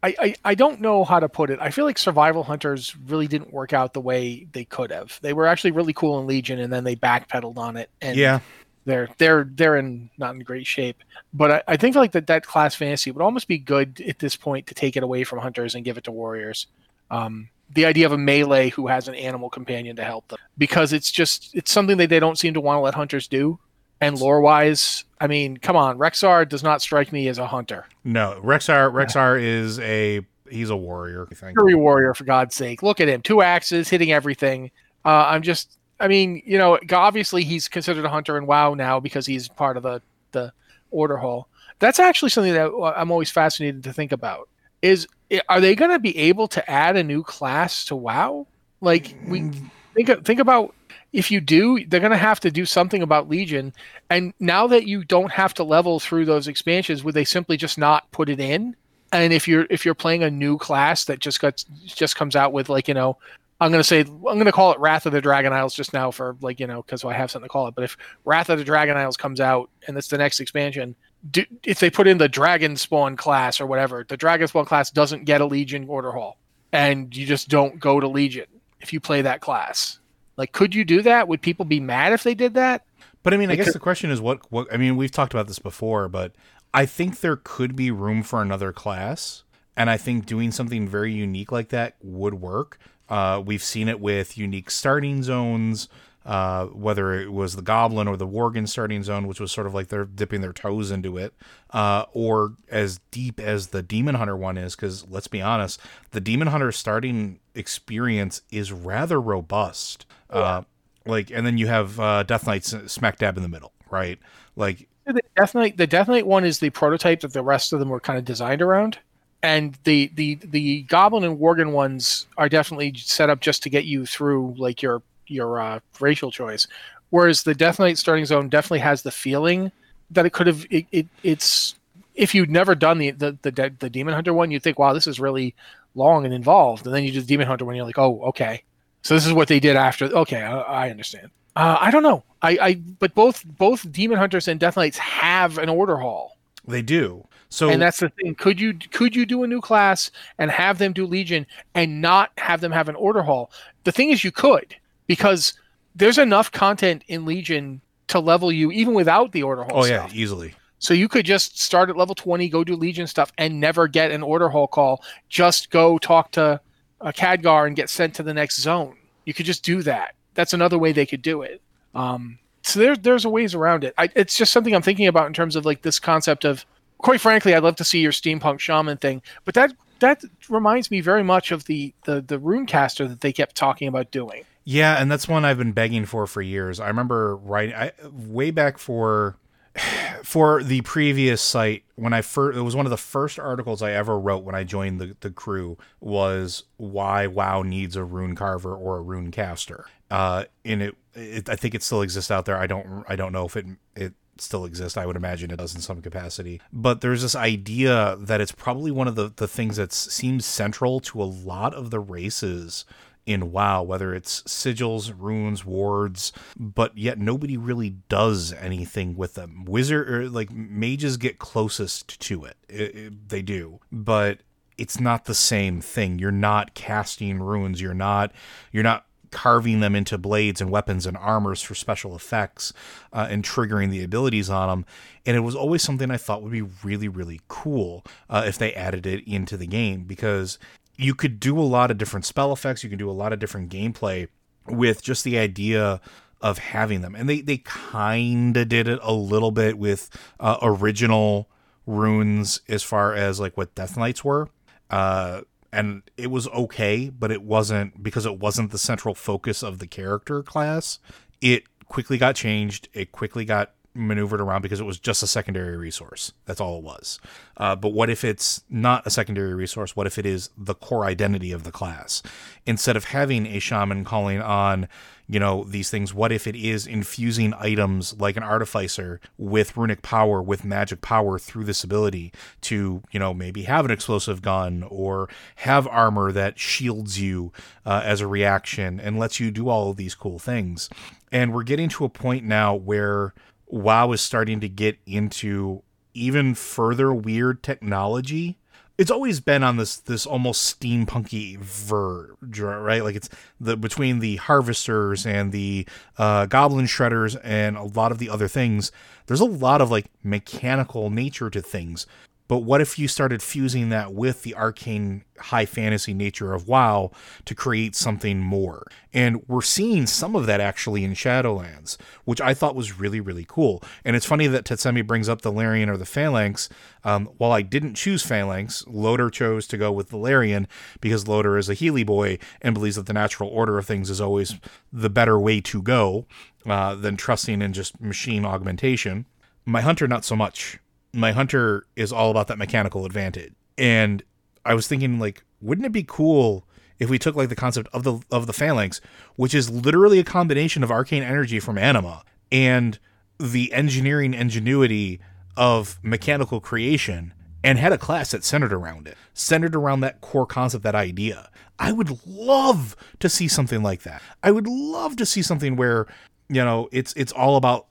I, I, I don't know how to put it. I feel like Survival Hunters really didn't work out the way they could have. They were actually really cool in Legion, and then they backpedaled on it. And Yeah. they're they're they're in not in great shape. But I, I think like that that class fantasy would almost be good at this point to take it away from hunters and give it to warriors. Um, the idea of a melee who has an animal companion to help them because it's just it's something that they don't seem to want to let hunters do. And lore wise, I mean, come on, Rexxar does not strike me as a hunter. No, Rexxar Rexxar is a he's a warrior. I think. Fury warrior, for God's sake. Look at him. Two axes, hitting everything. Uh, I'm just, I mean, you know, obviously he's considered a hunter in WoW now because he's part of the, the order hall. That's actually something that I'm always fascinated to think about. Is are they going to be able to add a new class to WoW? Like we mm. think think about if you do, they're going to have to do something about Legion. And now that you don't have to level through those expansions, would they simply just not put it in? And if you're if you're playing a new class that just got just comes out with like you know, I'm gonna say I'm gonna call it Wrath of the Dragon Isles just now for like you know because I have something to call it. But if Wrath of the Dragon Isles comes out and it's the next expansion, do, if they put in the Dragon Spawn class or whatever, the Dragon Spawn class doesn't get a Legion Order Hall, and you just don't go to Legion if you play that class. Like, could you do that? Would people be mad if they did that? But I mean, I guess the question is what what I mean, we've talked about this before, but I think there could be room for another class, and I think doing something very unique like that would work. Uh, we've seen it with unique starting zones, uh, whether it was the Goblin or the Worgen starting zone, which was sort of like they're dipping their toes into it, uh, or as deep as the Demon Hunter one is. Because let's be honest, the Demon Hunter starting experience is rather robust. Uh, like, and then you have uh, Death Knight smack dab in the middle, right? Like, The Death Knight, the Death Knight one is the prototype that the rest of them were kind of designed around, and the the the Goblin and Worgen ones are definitely set up just to get you through like your your uh, racial choice. Whereas the Death Knight starting zone definitely has the feeling that it could have. It, it it's if you'd never done the, the the the Demon Hunter one, you'd think, wow, this is really long and involved, and then you do the Demon Hunter one, you're like, oh, okay. So this is what they did after. Okay, I, I understand. Uh, I don't know. I, I but both both Demon Hunters and Death Knights have an order hall, they do. So, and that's the thing. Could you could you do a new class and have them do Legion and not have them have an order hall? The thing is, you could because there's enough content in Legion to level you even without the order hall. oh, yeah, easily. So you could just start at level 20, go do Legion stuff, and never get an order hall call. Just go talk to a Khadgar and get sent to the next zone. You could just do that. That's another way they could do it. Um, so there's there's a ways around it. I, it's just something I'm thinking about in terms of like this concept of. Quite frankly, I'd love to see your steampunk shaman thing, but that that reminds me very much of the the the runecaster that they kept talking about doing. Yeah, and that's one I've been begging for for years. I remember writing I, way back for for the previous site when I first it was one of the first articles I ever wrote when I joined the, the crew was why WoW needs a rune carver or a rune caster. Uh, and it, it I think it still exists out there. I don't I don't know if it it still exists. I would imagine it does in some capacity. But there's this idea that it's probably one of the, the things that seems central to a lot of the races in WoW, whether it's sigils, runes, wards, but yet nobody really does anything with them. Wizard or like mages get closest to it. It- it- they do, but it's not the same thing. You're not casting runes. You're not. You're not carving them into blades and weapons and armors for special effects uh, and triggering the abilities on them. And it was always something I thought would be really, really cool uh, if they added it into the game because you could do a lot of different spell effects. You can do a lot of different gameplay with just the idea of having them. And they, they kind of did it a little bit with uh, original runes as far as like what Death Knights were. Uh, and it was okay, but it wasn't because it wasn't the central focus of the character class. It quickly got changed. It quickly got maneuvered around because it was just a secondary resource. That's all it was. Uh, but what if it's not a secondary resource? What if it is the core identity of the class? Instead of having a shaman calling on, you know, these things, what if it is infusing items like an artificer with runic power, with magic power through this ability to, you know, maybe have an explosive gun or have armor that shields you uh, as a reaction and lets you do all of these cool things? And we're getting to a point now where WoW is starting to get into even further weird technology. It's always been on this this almost steampunky verge, right? Like it's the between the harvesters and the uh, goblin shredders and a lot of the other things. There's a lot of like mechanical nature to things, but what if you started fusing that with the arcane high fantasy nature of WoW to create something more? And we're seeing some of that actually in Shadowlands, which I thought was really, really cool. And it's funny that Tetsemi brings up the Larion or the Phalanx. Um, while I didn't choose Phalanx, Loader chose to go with the Larion because Loader is a Healy boy and believes that the natural order of things is always the better way to go uh, than trusting in just machine augmentation. My Hunter, not so much my hunter is all about that mechanical advantage. And I was thinking like, wouldn't it be cool if we took like the concept of the of the phalanx, which is literally a combination of arcane energy from anima and the engineering ingenuity of mechanical creation and had a class that centered around it, centered around that core concept, that idea. I would love to see something like that. I would love to see something where, you know, it's it's all about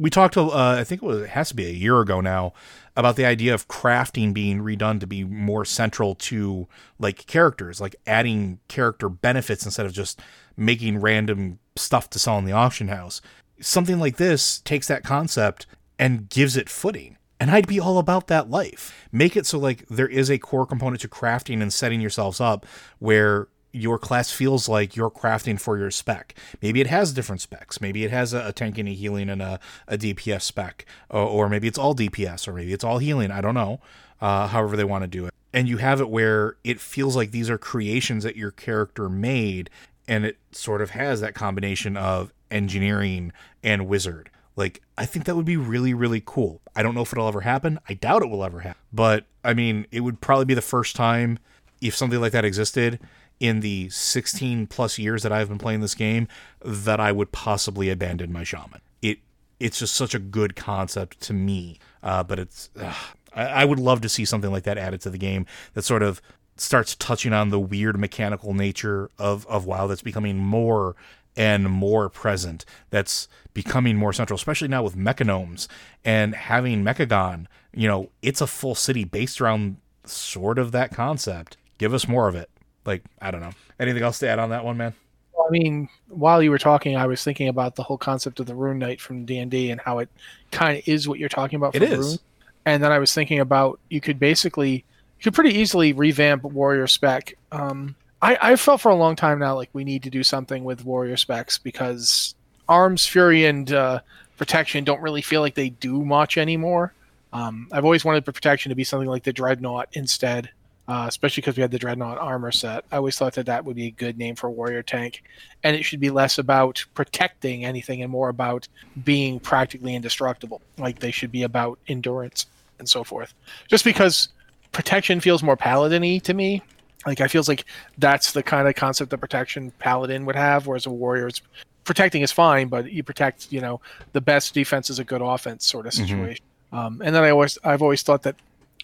we talked to uh, I think it was it has to be a year ago now about the idea of crafting being redone to be more central to like characters, like adding character benefits instead of just making random stuff to sell in the auction house. Something like this takes that concept and gives it footing. And I'd be all about that life. Make it so like there is a core component to crafting and setting yourselves up where your class feels like you're crafting for your spec. Maybe it has different specs. Maybe it has a, a tank and a healing and a, a DPS spec, or, or, maybe it's all DPS, or maybe it's all healing. I don't know. Uh, however they want to do it, and you have it where it feels like these are creations that your character made, and it sort of has that combination of engineering and wizard. Like I think that would be really really cool. I don't know if it'll ever happen. I doubt it will ever happen. But I mean, it would probably be the first time if something like that existed in the 16 plus years that I've been playing this game that I would possibly abandon my shaman. It it's just such a good concept to me, uh, but it's uh, I, I would love to see something like that added to the game that sort of starts touching on the weird mechanical nature of of WoW that's becoming more and more present. That's becoming more central, especially now with mechagnomes and having Mechagon. You know, it's a full city based around sort of that concept. Give us more of it like I don't know. Anything else to add on that one, man? Well, I mean, while you were talking, I was thinking about the whole concept of the Rune Knight from D and D and how it kind of is what you're talking about. It is. Rune. And then I was thinking about you could basically, you could pretty easily revamp Warrior Spec. Um, I, I felt for a long time now like we need to do something with Warrior Specs because Arms, Fury, and uh, Protection don't really feel like they do much anymore. Um, I've always wanted Protection to be something like the Dreadnought instead uh, especially because we had the Dreadnought armor set. I always thought that that would be a good name for a warrior tank, and it should be less about protecting anything and more about being practically indestructible. Like they should be about endurance and so forth. Just because protection feels more paladin-y to me. Like I feels like that's the kind of concept that protection paladin would have, whereas a warrior's protecting is fine, but you protect, you know, the best defense is a good offense sort of mm-hmm. situation. Mm-hmm. Um, and then I always I've always thought that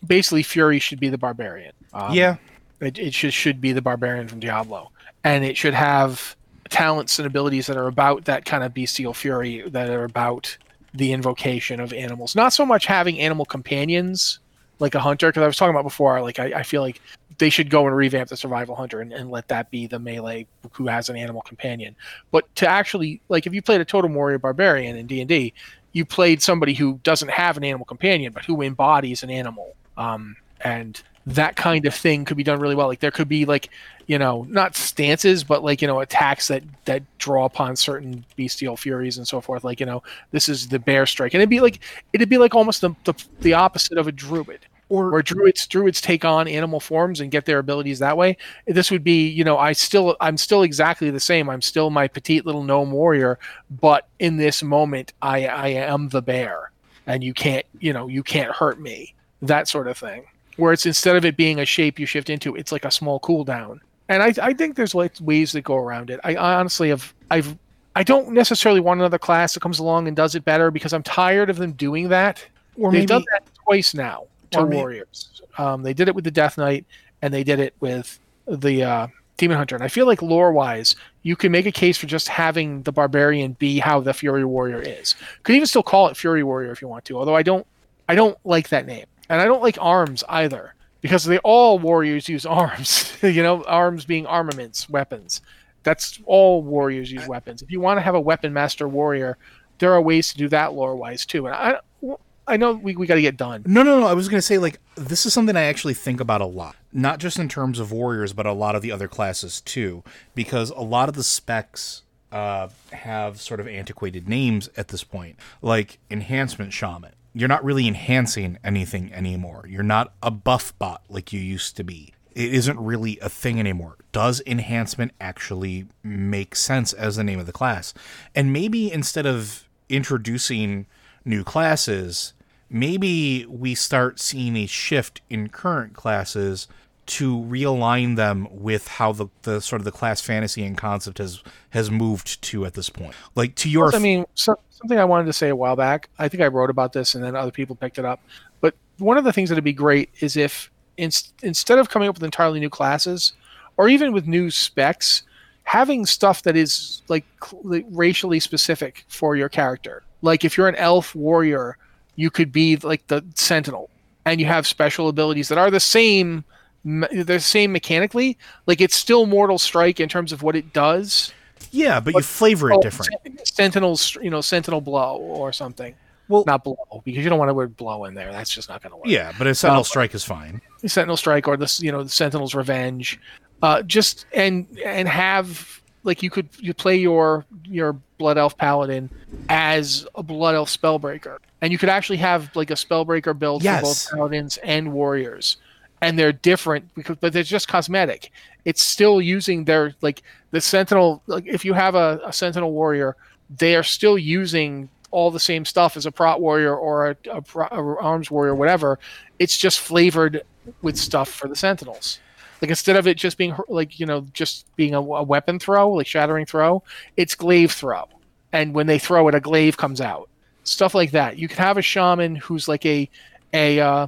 basically Fury should be the barbarian. Um, yeah, it, it should should be the barbarian from Diablo, and it should have talents and abilities that are about that kind of bestial fury that are about the invocation of animals. Not so much having animal companions like a hunter, because I was talking about before. Like I, I, feel like they should go and revamp the survival hunter and, and let that be the melee who has an animal companion. But to actually like if you played a totem warrior barbarian in D and D, you played somebody who doesn't have an animal companion but who embodies an animal um, and that kind of thing could be done really well. Like there could be like, you know, not stances, but like you know, attacks that that draw upon certain bestial furies and so forth. Like you know, this is the bear strike, and it'd be like it'd be like almost the the, the opposite of a druid. or where druids druids take on animal forms and get their abilities that way. This would be, you know, I still I'm still exactly the same. I'm still my petite little gnome warrior, but in this moment I I am the bear and you can't, you know, you can't hurt me. That sort of thing. Where it's instead of it being a shape you shift into, it's like a small cooldown. And I I think there's like ways that go around it. I, I honestly have I've I don't necessarily want another class that comes along and does it better because I'm tired of them doing that. Or They've maybe, done that twice now to Warriors. Um, they did it with the Death Knight, and they did it with the uh, Demon Hunter. And I feel like lore wise, you can make a case for just having the Barbarian be how the Fury Warrior is. Could even still call it Fury Warrior if you want to, although I don't, I don't like that name, and I don't like arms either because they all warriors use arms. you know, arms being armaments, weapons. That's all warriors use weapons. If you want to have a weapon master warrior, there are ways to do that lore wise too. And I, I know we, we got to get done. No, no, no. I was going to say, like, this is something I actually think about a lot. Not just in terms of warriors, but a lot of the other classes too. Because a lot of the specs uh, have sort of antiquated names at this point, like Enhancement Shaman. You're not really enhancing anything anymore. You're not a buff bot like you used to be. It isn't really a thing anymore. Does enhancement actually make sense as the name of the class? And maybe instead of introducing new classes, maybe we start seeing a shift in current classes to realign them with how the, the sort of the class fantasy and concept has has moved to at this point. Like to your, I mean, so, something I wanted to say a while back. I think I wrote about this, and then other people picked it up. But one of the things that'd be great is if in, instead of coming up with entirely new classes, or even with new specs, having stuff that is like racially specific for your character. Like if you're an elf warrior you could be like the sentinel and you have special abilities that are the same the same mechanically like it's still mortal strike in terms of what it does. Yeah but, but you flavor it oh, different. Sentinel's you know sentinel blow or something. Well not blow because you don't want to word blow in there. That's just not going to work. Yeah but a sentinel um, strike is fine. Sentinel strike or this you know the sentinel's revenge. Uh just and and have like you could you play your your blood elf paladin as a blood elf spellbreaker. And you could actually have like a spellbreaker build yes. for both paladins and warriors and they're different because but they're just cosmetic. It's still using their like the sentinel like if you have a, a sentinel warrior they are still using all the same stuff as a prot warrior or a, a, a arms warrior whatever. It's just flavored with stuff for the sentinels. Like instead of it just being like you know just being a, a weapon throw like shattering throw it's glaive throw. And when they throw it a glaive comes out. Stuff like that. You could have a shaman who's like a a uh,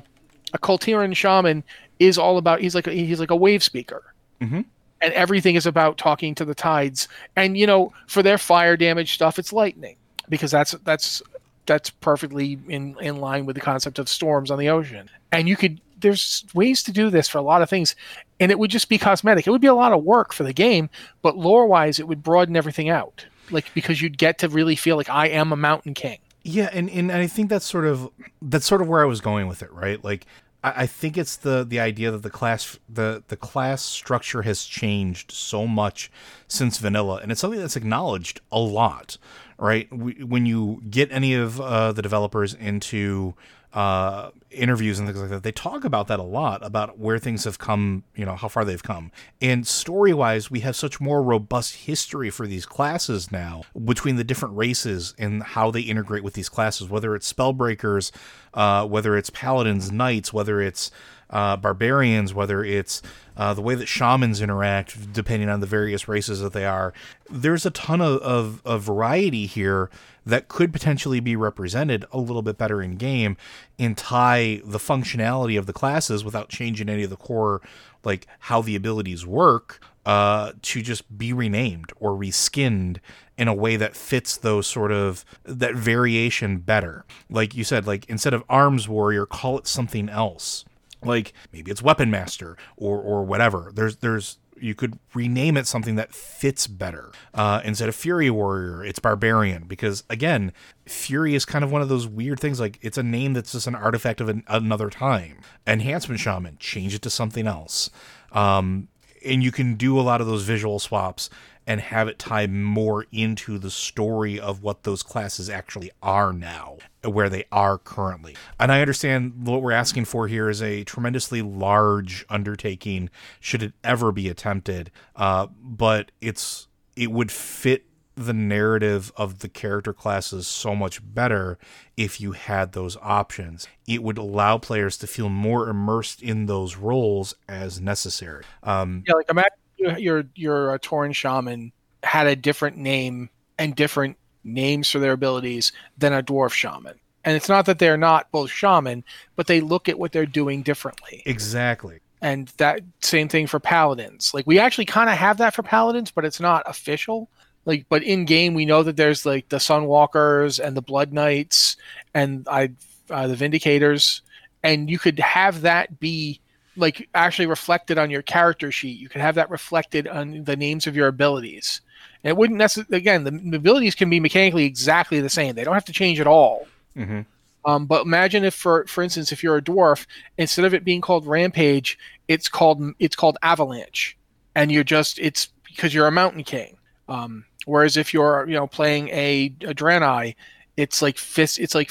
a Kul shaman is all about he's like a, he's like a wave speaker. Mm-hmm. And everything is about talking to the tides. And you know, for their fire damage stuff, it's lightning because that's that's that's perfectly in in line with the concept of storms on the ocean. And you could there's ways to do this for a lot of things, and it would just be cosmetic. It would be a lot of work for the game, but lore wise, it would broaden everything out. Like because you'd get to really feel like I am a mountain king. Yeah, and, and I think that's sort of that's sort of where I was going with it, right? Like I, I think it's the the idea that the class the the class structure has changed so much since vanilla, and it's something that's acknowledged a lot, right? We, when you get any of uh, the developers into uh, interviews and things like that, they talk about that a lot about where things have come, you know, how far they've come. And story wise, we have such more robust history for these classes now between the different races and how they integrate with these classes, whether it's spellbreakers, uh, whether it's paladins, knights, whether it's uh, barbarians, whether it's uh, the way that shamans interact, depending on the various races that they are. There's a ton of, of, of variety here that could potentially be represented a little bit better in game and tie the functionality of the classes without changing any of the core, like how the abilities work, uh, to just be renamed or reskinned in a way that fits those sort of that variation better. Like you said, like instead of arms warrior, call it something else like maybe it's weapon master or or whatever. There's there's you could rename it something that fits better. Uh, instead of fury warrior it's barbarian. Because again fury is kind of one of those weird things. Like it's a name that's just an artifact of an, another time. Enhancement shaman change it to something else. Um, and you can do a lot of those visual swaps and have it tie more into the story of what those classes actually are now, where they are currently. And I understand what we're asking for here is a tremendously large undertaking, should it ever be attempted. Uh, but it's it would fit the narrative of the character classes so much better if you had those options. It would allow players to feel more immersed in those roles as necessary. Um, yeah, like imagine your your uh, shaman had a different name and different names for their abilities than a dwarf shaman. And it's not that they're not both shaman, but they look at what they're doing differently. Exactly. And that same thing for paladins. Like we actually kind of have that for paladins, but it's not official like but in game we know that there's like the sunwalkers and the blood knights and i uh, the vindicators and you could have that be like actually reflected on your character sheet. You could have that reflected on the names of your abilities. And it wouldn't necessarily again the abilities can be mechanically exactly the same. They don't have to change at all. Mm-hmm. um, but imagine if for for instance if you're a dwarf instead of it being called rampage it's called it's called avalanche. And you're just it's because you're a mountain king. Um, Whereas if you're you know playing a, a Draenei, it's like fist it's like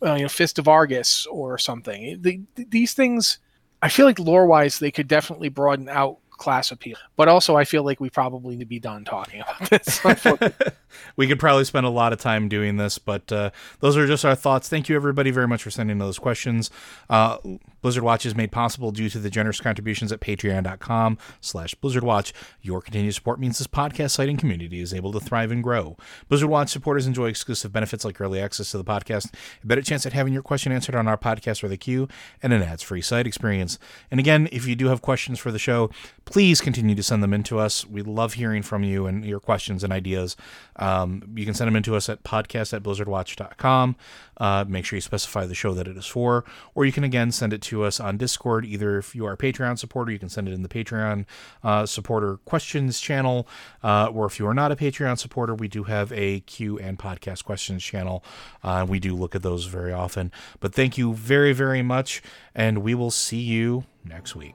uh, you know fist of Argus or something. The, these things, I feel like lore wise, they could definitely broaden out class appeal. But also, I feel like we probably need to be done talking about this. we could probably spend a lot of time doing this, but uh, those are just our thoughts. Thank you, everybody, very much for sending those questions. Uh, Blizzard Watch is made possible due to the generous contributions at patreon.com slash Blizzard Watch. Your continued support means this podcast site and community is able to thrive and grow. Blizzard Watch supporters enjoy exclusive benefits like early access to the podcast, a better chance at having your question answered on our podcast or the queue, and an ads-free site experience. And again, if you do have questions for the show, please continue to send them in to us. We love hearing from you and your questions and ideas. Um, you can send them in to us at podcast at blizzardwatch.com. Uh, make sure you specify the show that it is for, or you can again send it to us on Discord. Either if you are a Patreon supporter, you can send it in the Patreon uh, supporter questions channel, uh, or if you are not a Patreon supporter, we do have a Q and podcast questions channel. Uh, we do look at those very often. But thank you very, very much, and we will see you next week.